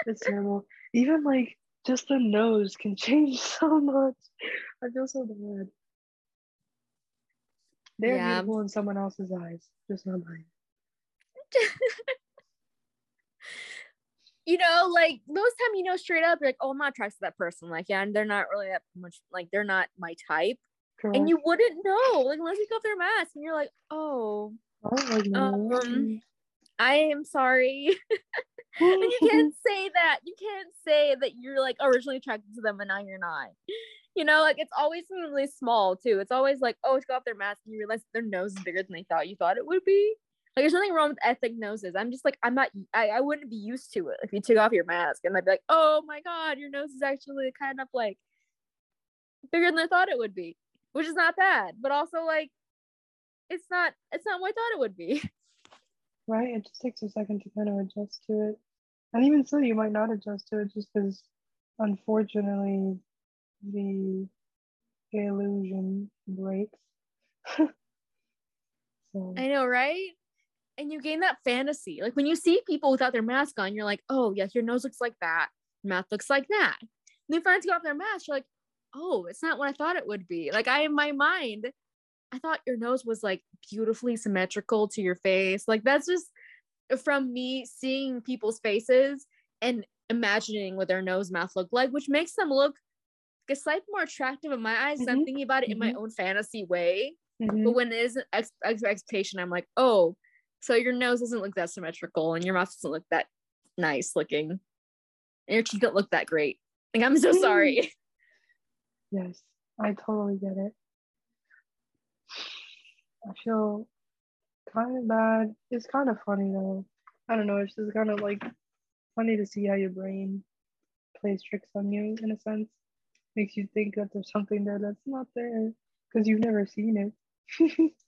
It's terrible. Even like just the nose can change so much. I feel so bad. They're Yeah. beautiful in someone else's eyes, just not mine. You know, like most time, you know, straight up, you're like, oh, I'm not attracted to that person. Like, yeah, and they're not really that much. Like, they're not my type, Correct. and you wouldn't know, like, unless you go off their mask, and you're like, oh, Oh. Um, I am sorry. and you can't say that. You can't say that you're like originally attracted to them and now you're not. You know, like it's always really small too. It's always like, oh, it's got off their mask and you realize their nose is bigger than they thought you thought it would be. Like there's nothing wrong with ethnic noses. I'm just like, I'm not I, I wouldn't be used to it if you took off your mask and I'd be like, oh my god, your nose is actually kind of like bigger than I thought it would be. Which is not bad, but also like it's not it's not what I thought it would be. Right? It just takes a second to kind of adjust to it. And even so, you might not adjust to it just because, unfortunately, the illusion breaks. so, I know, right? And you gain that fantasy. Like when you see people without their mask on, you're like, oh, yes, your nose looks like that. Your mouth looks like that. And then finally take off their mask, you're like, oh, it's not what I thought it would be. Like I in my mind, I thought your nose was like beautifully symmetrical to your face. Like that's just from me seeing people's faces and imagining what their nose mouth look like, which makes them look a slightly more attractive in my eyes. Mm-hmm. I'm thinking about it mm-hmm. in my mm-hmm. own fantasy way. Mm-hmm. But when it is an ex- expectation, I'm like, oh, so your nose doesn't look that symmetrical and your mouth doesn't look that nice looking. And your teeth don't look that great. Like, I'm so sorry. Yes, I totally get it. I feel kind of bad. It's kind of funny though. I don't know. It's just kind of like funny to see how your brain plays tricks on you in a sense. Makes you think that there's something there that's not there because you've never seen it.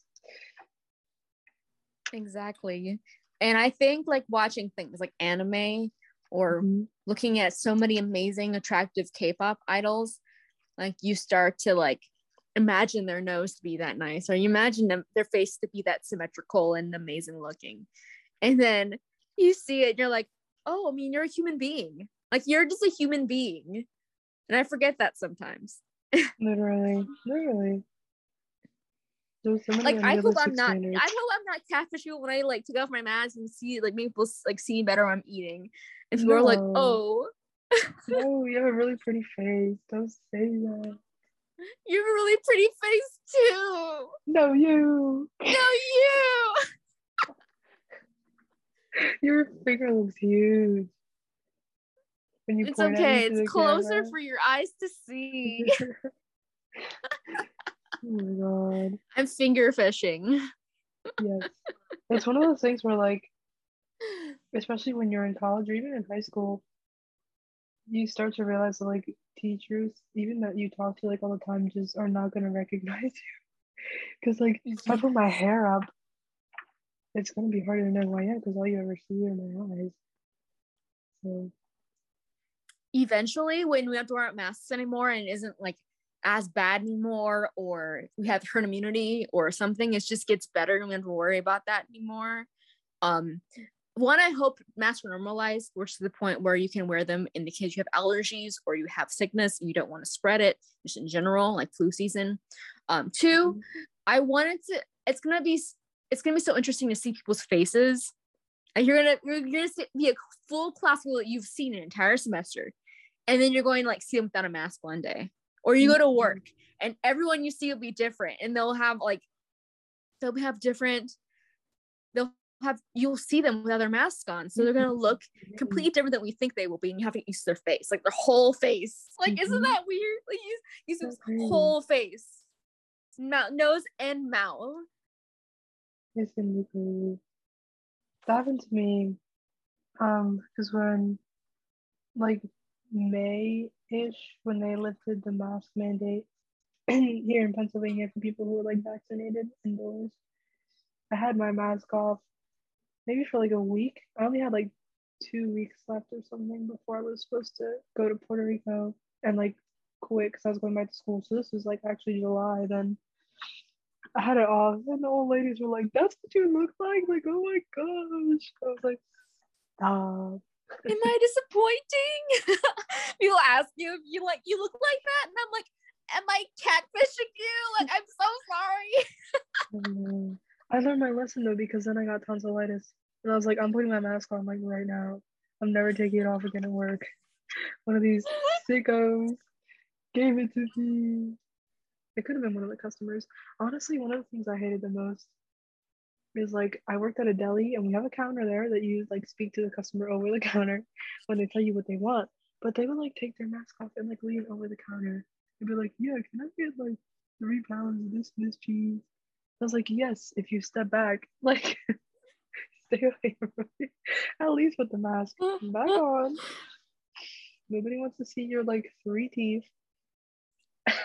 exactly. And I think like watching things like anime or mm-hmm. looking at so many amazing, attractive K pop idols, like you start to like imagine their nose to be that nice or you imagine them their face to be that symmetrical and amazing looking. And then you see it and you're like oh i mean you're a human being. Like you're just a human being. And i forget that sometimes. Literally. Literally like I hope I'm not. Standards. I hope I'm not catfishing when I like take off my mask and see like people like see better when I'm eating. And people no. are like, "Oh, no, you have a really pretty face. Don't say that." You have a really pretty face too. No, you. No, you. your finger looks huge. When you it's okay. It's closer camera. for your eyes to see. oh my god. I'm finger fishing. yes. It's one of those things where like especially when you're in college or even in high school, you start to realize that like teachers, even that you talk to like all the time, just are not gonna recognize you. Cause like if I put my hair up, it's gonna be harder to know who I am because all you ever see are my eyes. So eventually when we have to wear masks anymore and it isn't like as bad anymore or we have herd immunity or something, it just gets better and we don't have to worry about that anymore. Um, one, I hope masks are normalized, which to the point where you can wear them in the case you have allergies or you have sickness you don't want to spread it, just in general, like flu season. Um, two. I wanted to. It's gonna be. It's gonna be so interesting to see people's faces. And you're gonna you're, you're gonna be a full class that you've seen an entire semester, and then you're going to like see them without a mask one day, or you go to work mm-hmm. and everyone you see will be different, and they'll have like they'll have different they'll have you'll see them with other masks on. So they're going to look completely different than we think they will be and you have to use their face like their whole face. Like isn't mm-hmm. that weird? Like use use his whole face. Mouth nose and mouth. It's gonna be crazy. That happened to me um because when like may-ish when they lifted the mask mandate here in pennsylvania for people who were like vaccinated indoors I had my mask off maybe for like a week. I only had like two weeks left or something before I was supposed to go to Puerto Rico and like quit because I was going back to school. So this was like actually July. Then I had it off, and the old ladies were like, "That's what you look like." Like, oh my gosh! I was like, "Stop." Am I disappointing? People ask you if you like you look like that, and I'm like, "Am I catfishing you?" Like, I'm so sorry. I learned my lesson though because then I got tonsillitis and I was like, I'm putting my mask on like right now. I'm never taking it off again at work. One of these sickos gave it to me. It could have been one of the customers. Honestly, one of the things I hated the most is like I worked at a deli and we have a counter there that you like speak to the customer over the counter when they tell you what they want. But they would like take their mask off and like lean over the counter and be like, Yeah, can I get like three pounds of this this cheese? I was like, yes, if you step back, like stay away from me. At least with the mask back on. Nobody wants to see your like three teeth. Because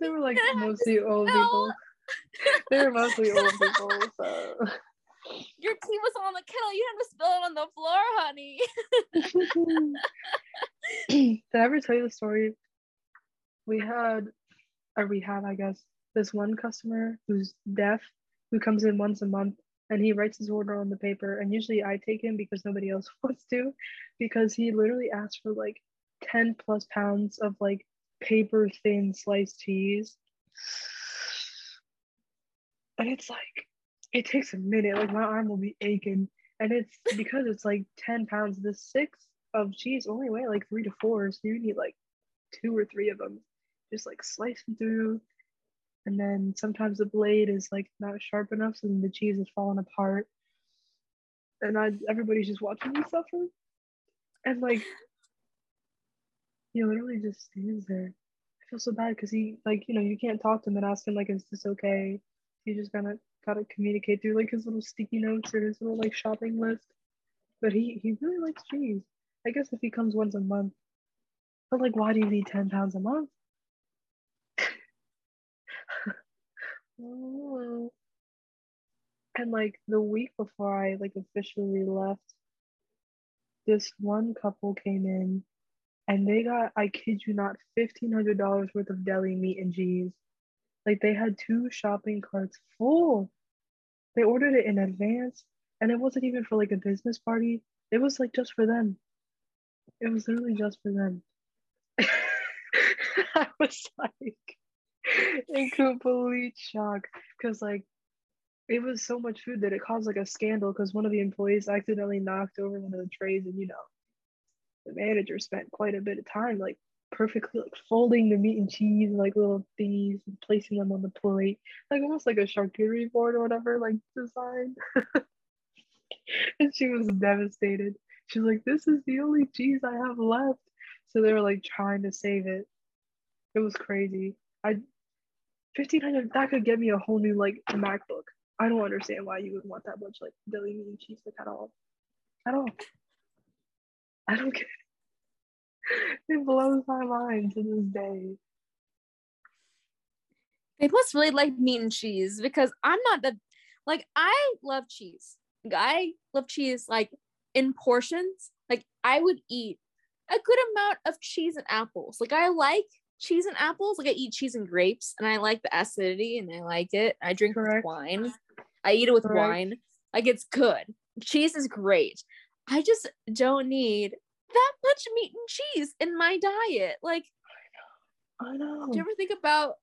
they were like mostly old people. They were mostly old people, so your teeth was on the kettle. You had to spill it on the floor, honey. Did I ever tell you the story? We had, or we have, I guess, this one customer who's deaf who comes in once a month and he writes his order on the paper and usually i take him because nobody else wants to because he literally asks for like 10 plus pounds of like paper thin sliced cheese. And it's like, it takes a minute. Like my arm will be aching. And it's because it's like 10 pounds. The six of cheese only weigh like three to four. So you need like two or three of them. Just like slice them through. And then sometimes the blade is like not sharp enough. So the cheese is falling apart. And I everybody's just watching me suffer. And like he literally just stands there. I feel so bad because he like you know you can't talk to him and ask him like is this okay? He just gotta gotta communicate through like his little sticky notes or his little like shopping list. But he he really likes cheese. I guess if he comes once a month. But like why do you need 10 pounds a month? And like the week before I like officially left, this one couple came in and they got, I kid you not, $1,500 worth of deli meat and cheese. Like they had two shopping carts full. They ordered it in advance and it wasn't even for like a business party. It was like just for them. It was literally just for them. I was like in complete shock because like it was so much food that it caused like a scandal because one of the employees accidentally knocked over one of the trays and you know the manager spent quite a bit of time like perfectly like folding the meat and cheese like little thingies and placing them on the plate. Like almost like a charcuterie board or whatever like design and she was devastated. She's like this is the only cheese i have left. So they were like trying to save it. It was crazy. I 1500 that could get me a whole new like macbook. I don't understand why you would want that much like deli meat and cheese like at all. At all. I don't get. It blows my mind to this day. They must really like meat and cheese because I'm not the like I love cheese. I love cheese like in portions. Like I would eat a good amount of cheese and apples. Like I like cheese and apples. Like I eat cheese and grapes and I like the acidity and I like it. I drink Correct. wine. I eat it with Correct. wine. Like it's good. Cheese is great. I just don't need that much meat and cheese in my diet. Like, I know. I know. Do you ever think about,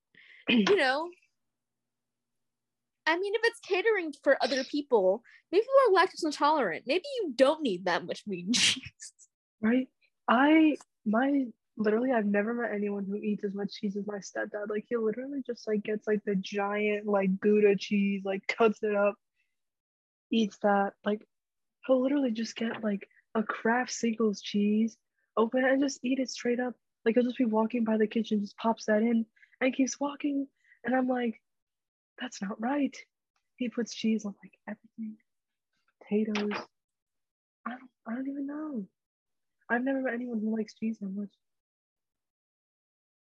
you know, I mean, if it's catering for other people, maybe you are lactose intolerant. Maybe you don't need that much meat and cheese. Right. I, my, literally, I've never met anyone who eats as much cheese as my stepdad. Like, he literally just, like, gets, like, the giant, like, Gouda cheese, like, cuts it up, eats that. Like, he'll literally just get like a Kraft Singles cheese, open it and just eat it straight up. Like he'll just be walking by the kitchen, just pops that in and keeps walking. And I'm like, that's not right. He puts cheese on like everything, potatoes. I don't, I don't even know. I've never met anyone who likes cheese that much.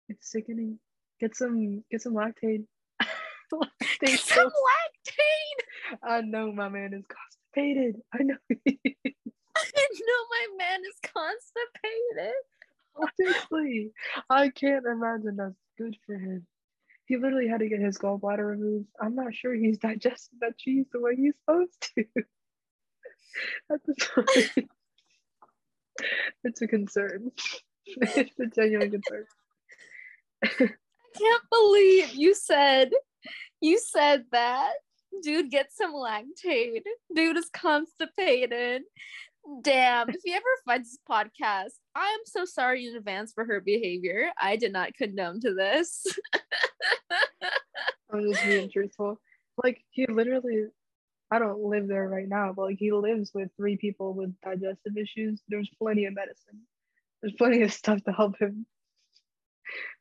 It's sickening. Get some, get some Lactaid. Lactaid some Lactaid. I know my man is constipated. I know. I know my man is constipated. Honestly, I can't imagine that's good for him. He literally had to get his gallbladder removed. I'm not sure he's digested that cheese the way he's supposed to. At this point, it's a concern. it's a genuine concern. I can't believe you said you said that. Dude, get some Lactaid Dude is constipated. Damn. if he ever finds this podcast, I am so sorry in advance for her behavior. I did not condone to this. I'm just being truthful. Like he literally I don't live there right now, but like he lives with three people with digestive issues. There's plenty of medicine. There's plenty of stuff to help him.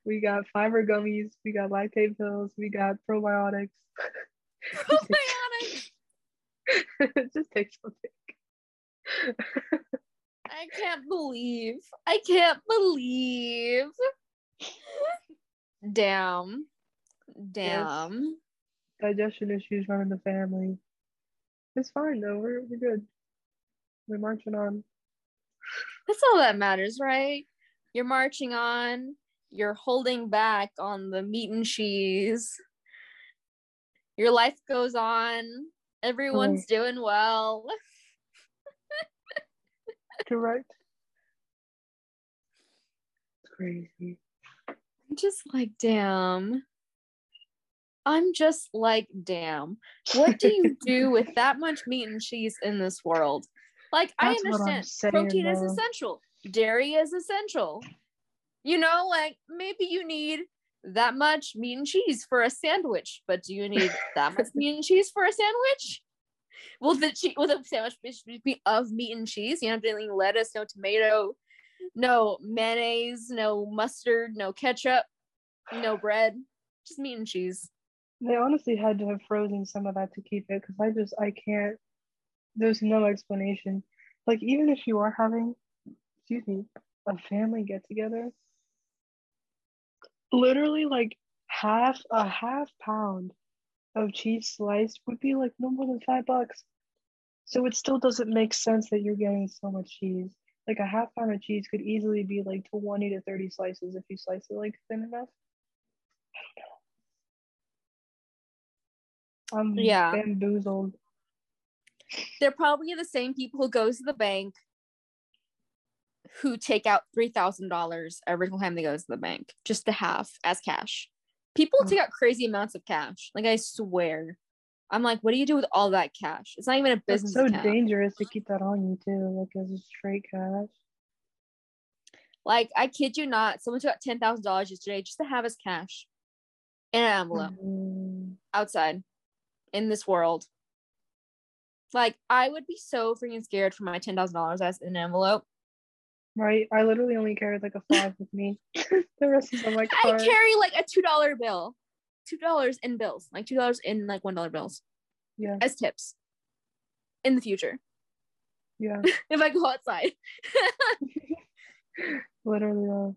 We got fiber gummies, we got Lactaid pills, we got probiotics. Probiotics. just takes something. I can't believe. I can't believe. Damn. Damn. Yes. Digestion issues running the family. It's fine though. We're we're good. We're marching on. That's all that matters, right? You're marching on. You're holding back on the meat and cheese. Your life goes on. Everyone's oh. doing well. Correct. crazy. I'm just like, damn. I'm just like, damn. What do you do with that much meat and cheese in this world? Like, That's I understand saying, protein is essential, dairy is essential. You know, like maybe you need that much meat and cheese for a sandwich, but do you need that much meat and cheese for a sandwich? Will the che- will the sandwich of meat and cheese? You know, doing lettuce, no tomato, no mayonnaise, no mustard, no ketchup, no bread, just meat and cheese. They honestly had to have frozen some of that to keep it because I just I can't. There's no explanation. Like even if you are having, excuse me, a family get together, literally like half a half pound of cheese sliced would be like no more than five bucks. So it still doesn't make sense that you're getting so much cheese. Like a half pound of cheese could easily be like 20 to 30 slices if you slice it like thin enough. I don't know. I'm Yeah. bamboozled. They're probably the same people who goes to the bank who take out three thousand dollars every time they go to the bank just to have as cash. People Mm. take out crazy amounts of cash. Like I swear. I'm like, what do you do with all that cash? It's not even a It's business so account. dangerous to keep that on you too, like as a straight cash. Like I kid you not, someone took out ten thousand dollars yesterday just to have as cash in an envelope Mm, outside in this world. Like I would be so freaking scared for my ten thousand dollars as an envelope. Right. I literally only carried like a five with me. the rest is on my I carry like a two dollar bill, two dollars in bills, like two dollars in like one dollar bills yeah, as tips in the future yeah. if I go outside. literally though.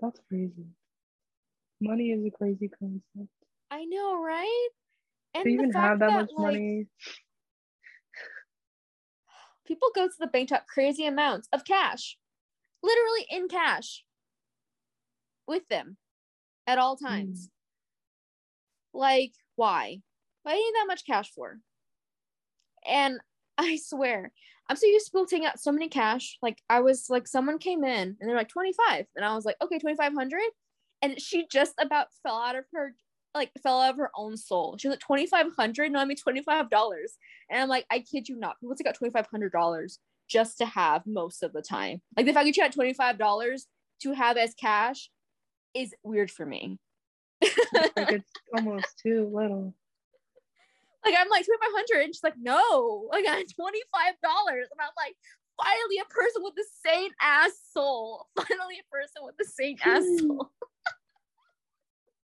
That's crazy. Money is a crazy concept. I know, right? And To even have that, that, much like, money. people go to the bank to have crazy amounts of cash, literally in cash, with them at all hmm. times. Like, why? Why do you need that much cash for? And I swear, I'm so used to people taking out so many cash. Like, I was like, someone came in and they're like 25, and I was like, okay, 2,500. And she just about fell out of her, like, fell out of her own soul. She was like, 2,500? No, I mean, $25. And I'm like, I kid you not. People take out $2,500 just to have most of the time. Like, the fact that you out $25 to have as cash is weird for me. like it's almost too little. Like I'm like 2500 and she's like, no, like I $25. And I'm like, finally a person with the same ass soul. Finally a person with the same ass soul.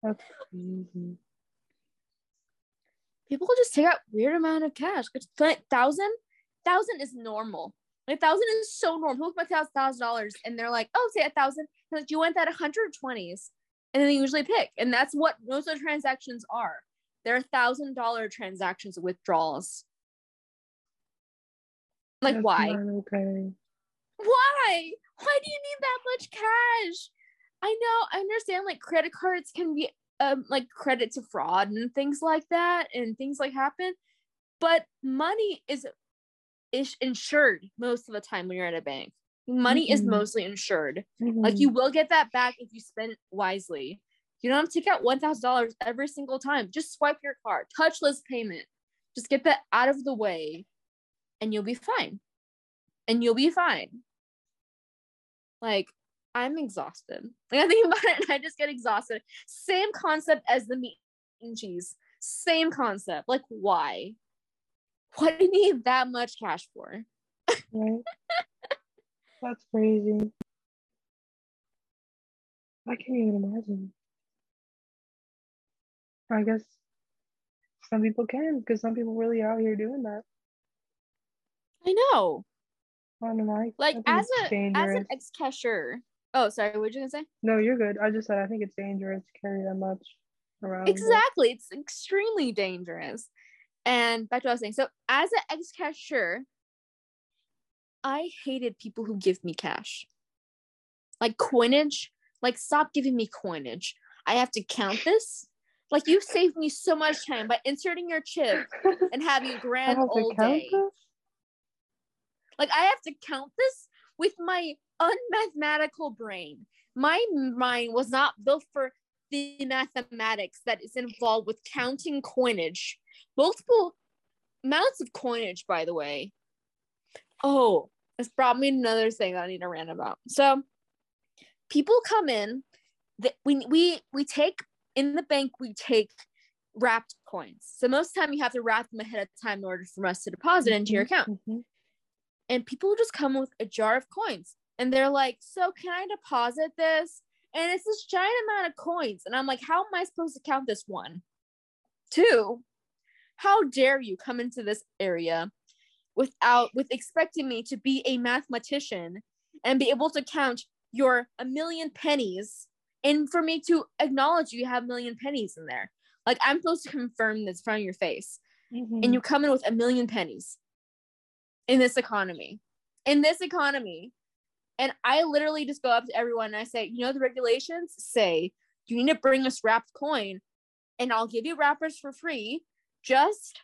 That's crazy. People just take out weird amount of cash. It's like thousand, thousand is normal. Like thousand is so normal. People put thousand thousand dollars and they're like, oh, say a thousand. Like, do you want that 120s? And then they usually pick. And that's what most of the transactions are. They're thousand dollar transactions withdrawals. Like That's why? okay. why why do you need that much cash i know i understand like credit cards can be um like credit to fraud and things like that and things like happen but money is is insured most of the time when you're at a bank. Money is Mhm. mostly insured. Like Mhm. you will get that back if you spend wisely. You don't have to take out $1000 every single time. Just swipe your card. Touchless payment. Just get that out of the way and you'll be fine. And you'll be fine. Like i'm exhausted. Like i think about it and i just get exhausted. Same concept as the meat and cheese. Same concept. Like why what do you need that much cash for right? That's crazy. I can't even imagine. I guess some people can because some people really are out here doing that. i know I don't know. Like as a as an ex-cashier oh sorry what were you gonna say no, you're good. I just said I think it's dangerous to carry that much around. Exactly. It's extremely dangerous. And back to what I was saying. So, as an ex cashier, I hated people who give me cash. Like coinage. Like, stop giving me coinage. I have to count this. Like, you saved me so much time by inserting your chip and having grand old day. this? Like, I have to count this with my unmathematical brain. my mind was not built for the mathematics that is involved with counting coinage. Multiple amounts of coinage, by the way. Oh, this brought me another thing I need to rant about. So people come in that we we we take in the bank we take wrapped coins. So most of the time you have to wrap them ahead of time in order for us to deposit into your account. Mm-hmm. And people just come with a jar of coins and they're like, "So can I deposit this?" And it's this giant amount of coins. And I'm like, "How am I supposed to count this one?" Two, how dare you come into this area without with expecting me to be a mathematician and be able to count your a million pennies and for me to acknowledge you have a million pennies in there. Like I'm supposed to confirm this in front of your face. Mhm. And you come in with a million pennies in this economy. In this economy. And I literally just go up to everyone and I say, you know, the regulations say you need to bring us wrapped coin and I'll give you wrappers for free. Just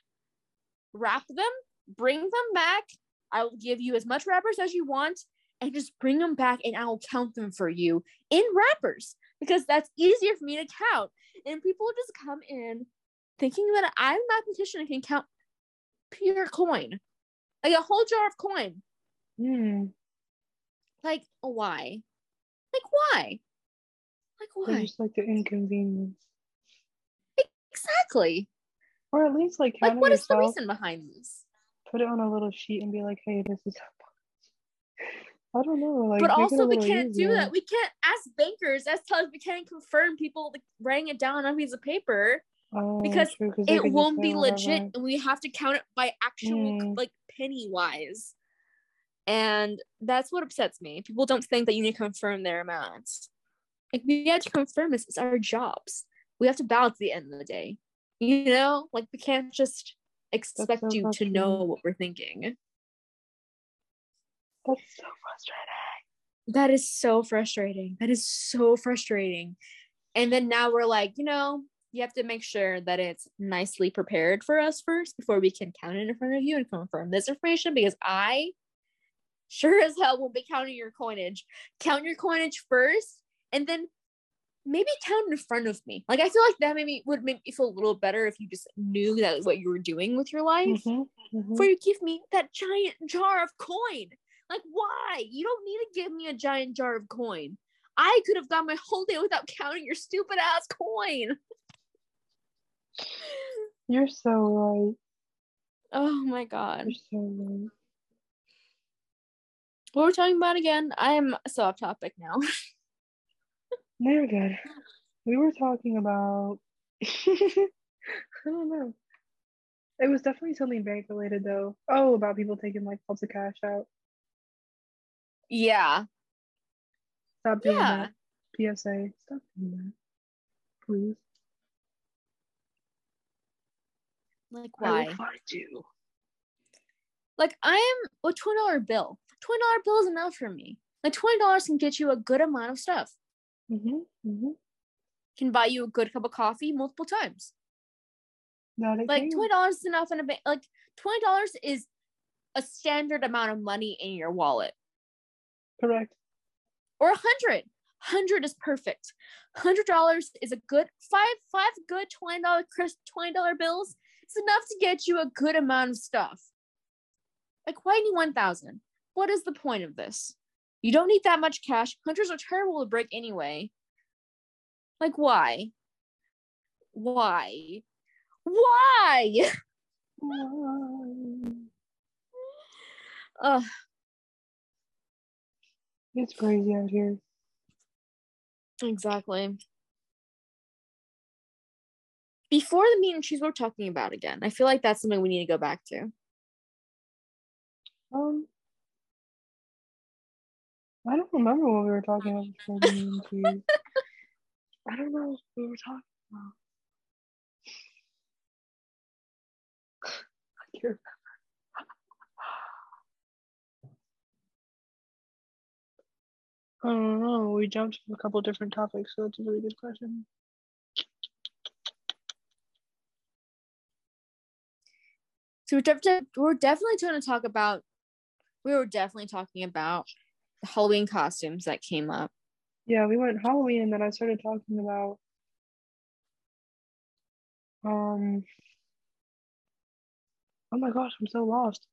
wrap them, bring them back. I will give you as much wrappers as you want and just bring them back and I will count them for you in wrappers because that's easier for me to count. And people just come in thinking that I'm a mathematician and can count pure coin, like a whole jar of coin. Mm. Like, why? Like, why? Like, why? just like the inconvenience, Exactly. or at least like Like, what is the reason behind this? Put it on a little sheet and be like, "Hey, this is." I don't know. Like, but make it a also, we can't do that. We can't ask bankers. That's tell us we can't confirm people like, writing it down on a piece of paper. Oh, because true, it won't be legit and we have to count it by actual Mm. like penny wise and that's what upsets me. People don't think that you need to confirm their amounts. Like we have to confirm this. It's our jobs. We have to balance at the end of the day. You know? Like we can't just expect so you to know what we're thinking. That's so frustrating. that is so frustrating. That is so frustrating. And then now we're like you know you have to make sure that it's nicely prepared for us first before we can count it in front of you and confirm this information because i sure as hell won't be counting your coinage count your coinage first and then maybe count in front of me like i feel like that maybe would make me feel a little better if you just knew that was what you were doing with your life Mhm, mhm. before you give me that giant jar of coin. Like, why? You don't need to give me a giant jar of coin. I could have gone my whole day without counting your stupid ass coin. You're so right. Oh my god. You're so right. What we're we talking about again? I'm so off topic now. No, you're good. We were talking about. I don't know. It was definitely something bank related though. Oh, about people taking like lots of cash out. yeah. Stop doing Yeah. that. PSA. Stop doing that. Please. Like I why? will find you. Like I am a twenty dollar bill. Twenty dollar bill is enough for me. Like twenty dollars can get you a good amount of stuff. Mm-hmm. Mm-hmm. Can buy you a good cup of coffee multiple times. It like twenty dollars is enough in a bank. Like twenty dollars is a standard amount of money in your wallet, Correct. or a hundred. Hundred is perfect. Hundred dollars is a good five five good twenty dollar crisp twenty dollar bills. It's enough to get you a good amount of stuff. Like why need one thousand? What is the point of this? You don't need that much cash. Hundreds are terrible to break anyway. Like why? Why? Why? Ugh. It's crazy out here. Exactly. Before the meat and cheese we're talking about again, I feel like that's something we need to go back to. Um, I don't remember what we were talking about before the. I don't know what we were talking about. I can't remember. I don't know. We jumped to a couple different topics, so that's a really good question. So we're, def- we're definitely going to talk about. We were definitely talking about Halloween costumes that came up. Yeah, we went Halloween and then I started talking about um oh my gosh, I'm so lost.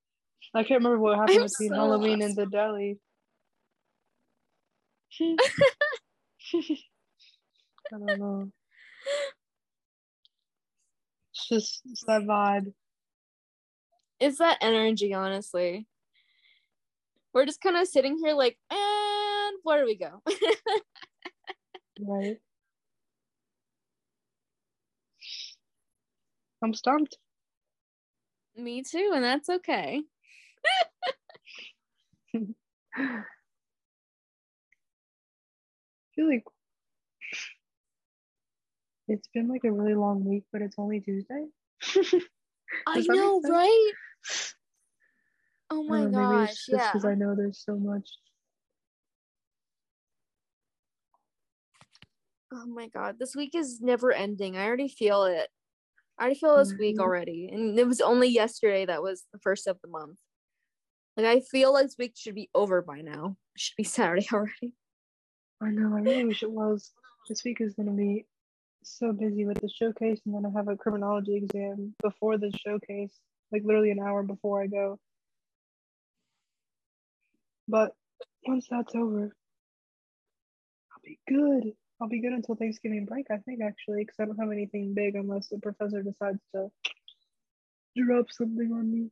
I can't remember what happened I'm between so Halloween lost. and the deli. I don't know. It's just it's that vibe. It's that energy, honestly. We're just kind of sitting here like, and where do we go? Right. I'm stumped. Me too, and that's okay. I feel like it's been like a really long week, but it's only Tuesday. I Does that make know, right? Oh my know, maybe gosh, it's just yeah. because I know there's so much. Oh my god, this week is never ending. I already feel it. I already feel this week Mhm. already. And it was only yesterday that was the first of the month. Like I feel like this week should be over by now. It should be Saturday already. I know, I really wish it was. This week is gonna be so busy with the showcase, and then I have a criminology exam before the showcase, like literally an hour before I go. But once that's over, I'll be good. I'll be good until Thanksgiving break, I think, actually, because I don't have anything big unless the professor decides to drop something on me.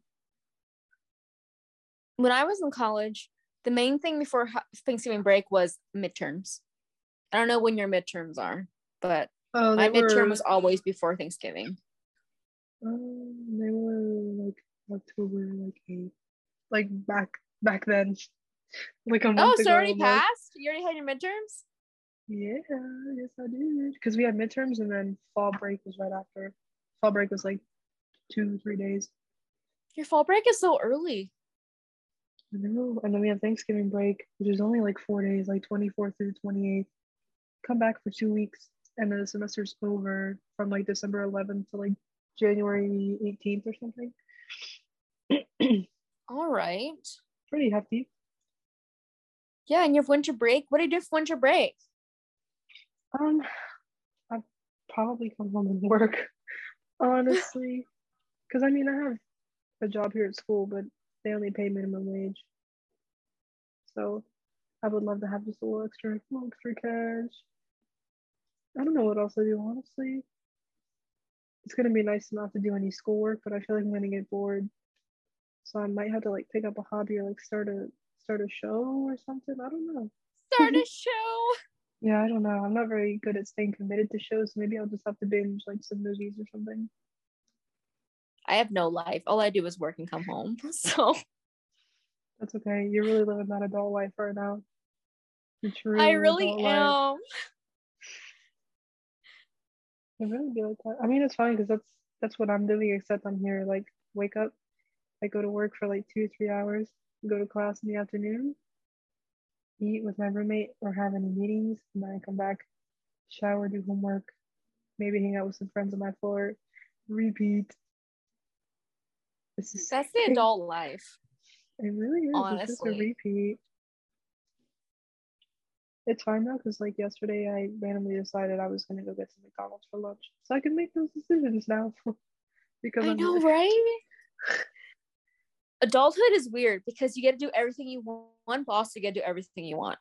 When I was in college, the main thing before Thanksgiving break was midterms. I don't know when your midterms are, but Oh, my they midterm was always before Thanksgiving. um, they were like October, like eight, like back back then, like a oh, month Oh, ago. so already almost. passed? You already had your midterms? Yeah, yes, I did. Because we had midterms and then fall break was right after. Fall break was like two, three days. Your fall break is so early. I know. And then we have Thanksgiving break, which is only like four days, like 24th through 28th. Come back for two weeks, and then the semester's over from like December 11th to like January 18th or something. All right. Pretty hefty. Yeah, and your winter break. What do you do for winter break? Um, I'd probably come home and work, honestly. Because I mean, I have a job here at school, but they only pay minimum wage. So I would love to have just a little extra, little extra cash. I don't know what else I do, honestly. It's gonna be nice not to do any schoolwork, but I feel like I'm gonna get bored. So I might have to like pick up a hobby or like start a start a show or something. I don't know. Start a show. Yeah, I don't know. I'm not very good at staying committed to shows. Maybe I'll just have to binge like some movies or something. I have no life. All I do is work and come home. So That's okay. You're really living that adult life right now. True I really life. am. It really be like that. I mean, it's fine because that's that's what I'm doing. Except I'm here. Like, wake up, I go to work for like two, three hours, go to class in the afternoon, eat with my roommate or have any meetings, and then I come back, shower, do homework, maybe hang out with some friends on my floor, repeat. This is That's the adult life. It really is. It's just a honestly. repeat. It's fine though, because like yesterday, I randomly decided I was gonna go get some McDonald's for lunch, so I can make those decisions now. because I I'm know, right? Adulthood is weird because you get to do everything you want, but also you get to do everything you want.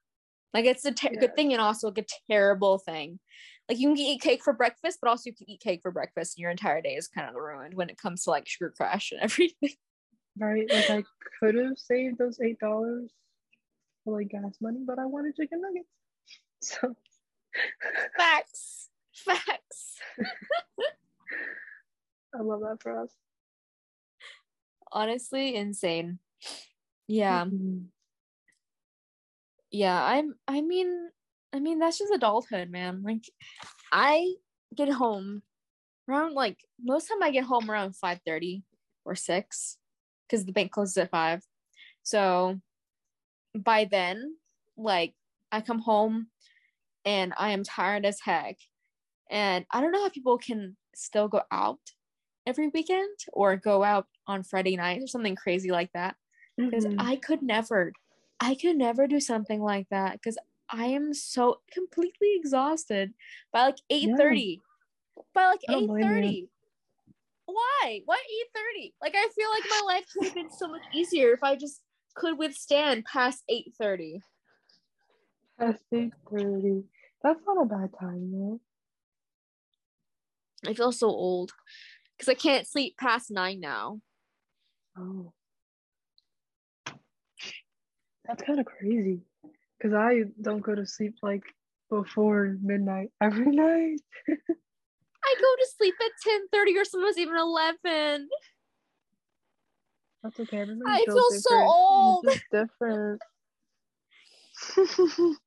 Like it's a ter- Yeah. good thing and also like a terrible thing. Like you can eat cake for breakfast, but also you can eat cake for breakfast, and your entire day is kind of ruined when it comes to like sugar crash and everything. Right? Like I could have saved those eight dollars for like gas money, but I wanted chicken nuggets. So Facts, facts. I love that for us. Honestly, insane. Yeah. Mhm. yeah i'm i mean i mean that's just adulthood man like i get home around like most time i get home around 5 30 or 6 because the bank closes at 5 so by then like i come home and i am tired as heck and i don't know how people can still go out every weekend or go out on friday night or something crazy like that because Mhm. I could never, I could never do something like that because I am so completely exhausted by like 8:30. Yeah. By like 8:30. Why? Why 8:30? Like I feel like my life could have been so much easier if I just could withstand past 8:30. Past 8:30. That's not a bad time though. I feel so old because I can't sleep past nine now. Oh. That's kind of crazy. Because I don't go to sleep like before midnight every night. I go to sleep at 10 30 or sometimes even 11. That's okay. I feel different. so old. It's different.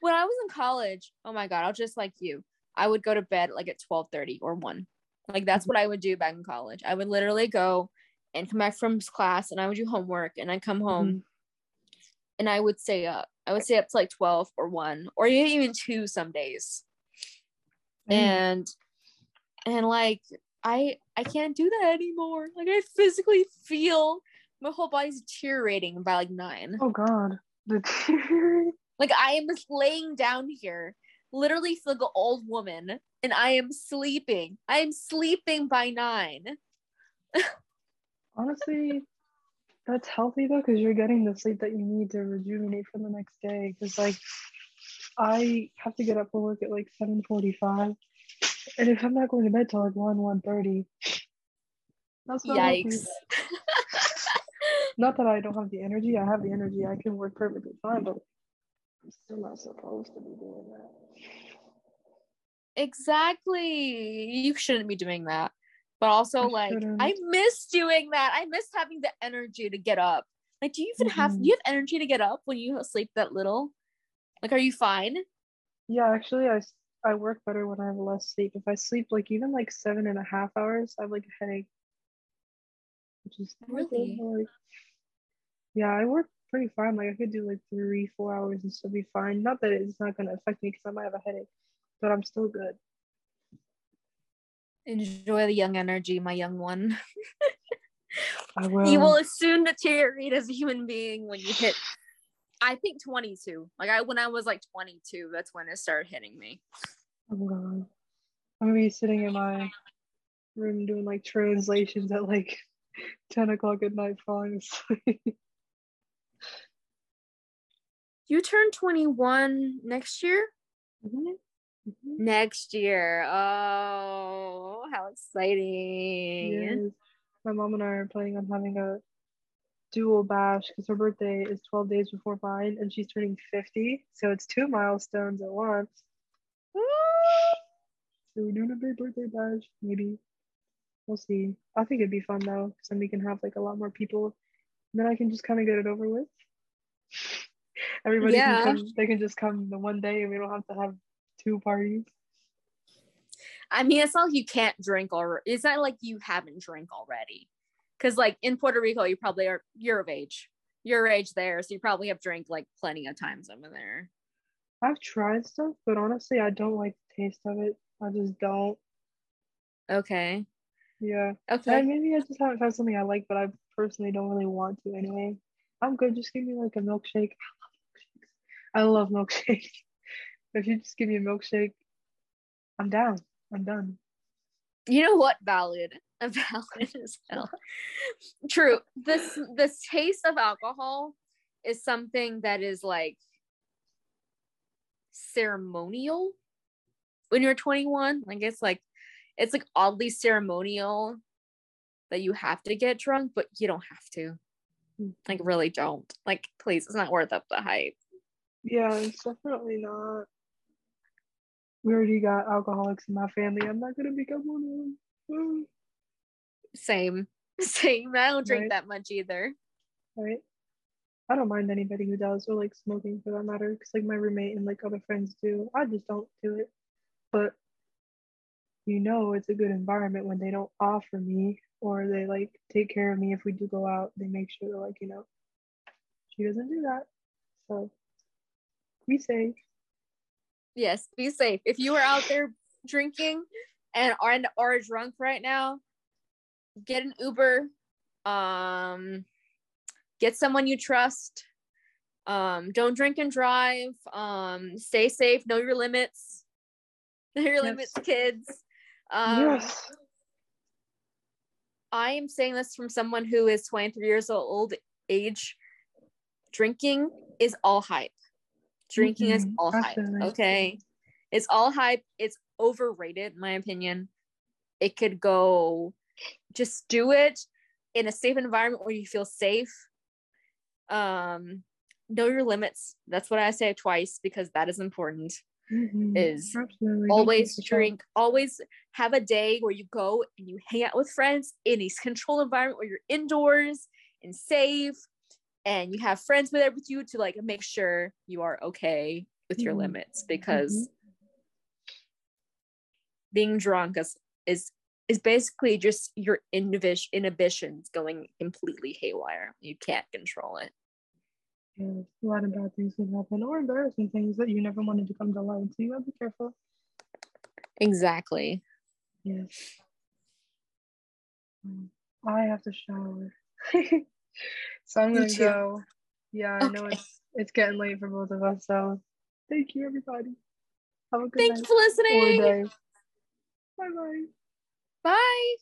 when I was in college, oh my god, I'll just like you. I would go to bed like at 12 30 or 1. Like that's what I would do back in college. I would literally go and come back from class and I would do homework and I'd come home mm-hmm. and I would stay up. I would stay up to like 12 or 1 or even 2 some days. Mm. And and like I I can't do that anymore. Like I physically feel my whole body's deteriorating by like 9. Oh god. Deteriorating. Like I am laying down here literally feel like an old woman and I am sleeping. I am sleeping by nine. Honestly, that's healthy though, because you're getting the sleep that you need to rejuvenate for the next day. Because like I have to get up for work at like 7:45, and if I'm not going to bed till like one 1:30, that's not yikes. not that I don't have the energy. I have the energy. I can work perfectly fine, but I'm still not supposed to be doing that. Exactly. You shouldn't be doing that. But also, I like, shouldn't. I miss doing that. I miss having the energy to get up. Like, do you even mm-hmm. have do you have energy to get up when you sleep that little? Like, are you fine? Yeah, actually, I I work better when I have less sleep. If I sleep like even like seven and a half hours, I have like a headache. Which is really like, yeah, I work pretty fine. Like I could do like three, four hours and still be fine. Not that it's not gonna affect me because I might have a headache but I'm still good. Enjoy the young energy, my young one. I will. You will soon deteriorate as a human being when you hit. I think 22. Like I, when I was like 22, that's when it started hitting me. Oh god, I'm gonna be sitting in my room doing like translations at like 10 o'clock at night, falling asleep. You turn 21 next year. Mm-hmm. Mm-hmm. Next year. Oh, how exciting. Yes. My mom and I are planning on having a dual bash because her birthday is 12 days before mine and she's turning 50. So it's two milestones at once. So we're doing a big birthday bash, maybe. We'll see. I think it'd be fun though, because then we can have like a lot more people. And then I can just kind of get it over with. Everybody yeah. can come, they can just come the one day and we don't have to have two parties. I mean, it's not like you can't drink or it's not like you haven't drank already. Cause like in Puerto Rico, you probably are you're of age. Your age there, so you probably have drank like plenty of times over there. I've tried stuff, but honestly, I don't like the taste of it. I just don't. Okay. Yeah. Okay. And maybe I just haven't found something I like, but I personally don't really want to anyway. I'm good. Just give me like a milkshake. I love milkshakes. If you just give me a milkshake, I'm down. I'm done. You know what? Valid. A valid as hell. True. This the taste of alcohol is something that is like ceremonial when you're 21. Like it's like it's like oddly ceremonial that you have to get drunk, but you don't have to. Hmm. Like really don't. Like please, it's not worth up the hype. Yeah, it's definitely not we already got alcoholics in my family. I'm not gonna become one of them. Mm. Same. Same. I don't drink right. that much either. Right. I don't mind anybody who does or like smoking for that matter. Cause like my roommate and like other friends do. I just don't do it. But you know it's a good environment when they don't offer me or they like take care of me if we do go out. They make sure they're like, you know, she doesn't do that. So we safe. yes, be safe. If you are out there drinking and are and are drunk right now, get an Uber. Um, get someone you trust. Um, don't drink and drive. Um, stay safe. Know your limits. Know your yes. limits, kids. Um, yes. I am saying this from someone who is 23 years old age. Drinking is all hype. Drinking mm-hmm. is all hype. Okay. It's all hype. It's overrated, in my opinion. It could go, just do it in a safe environment where you feel safe. Um, know your limits. That's what I say twice because that is important. Mm-hmm. Is Absolutely. always drink, always have a day where you go and you hang out with friends in a controlled environment where you're indoors and safe and you have friends with with you to like make sure you are okay with your mm-hmm. limits because mm-hmm. being drunk is is is basically just your inhibitions going completely haywire. You can't control it. Yeah, a lot of bad things can happen or embarrassing things that you never wanted to come to light. So you gotta be careful. Exactly. Yes. Um, I have to shower. so I'm gonna go. Yeah, I okay. know it's it's getting late for both of us. So thank you everybody. Have a good Thank night. for listening. Bye bye. Bye.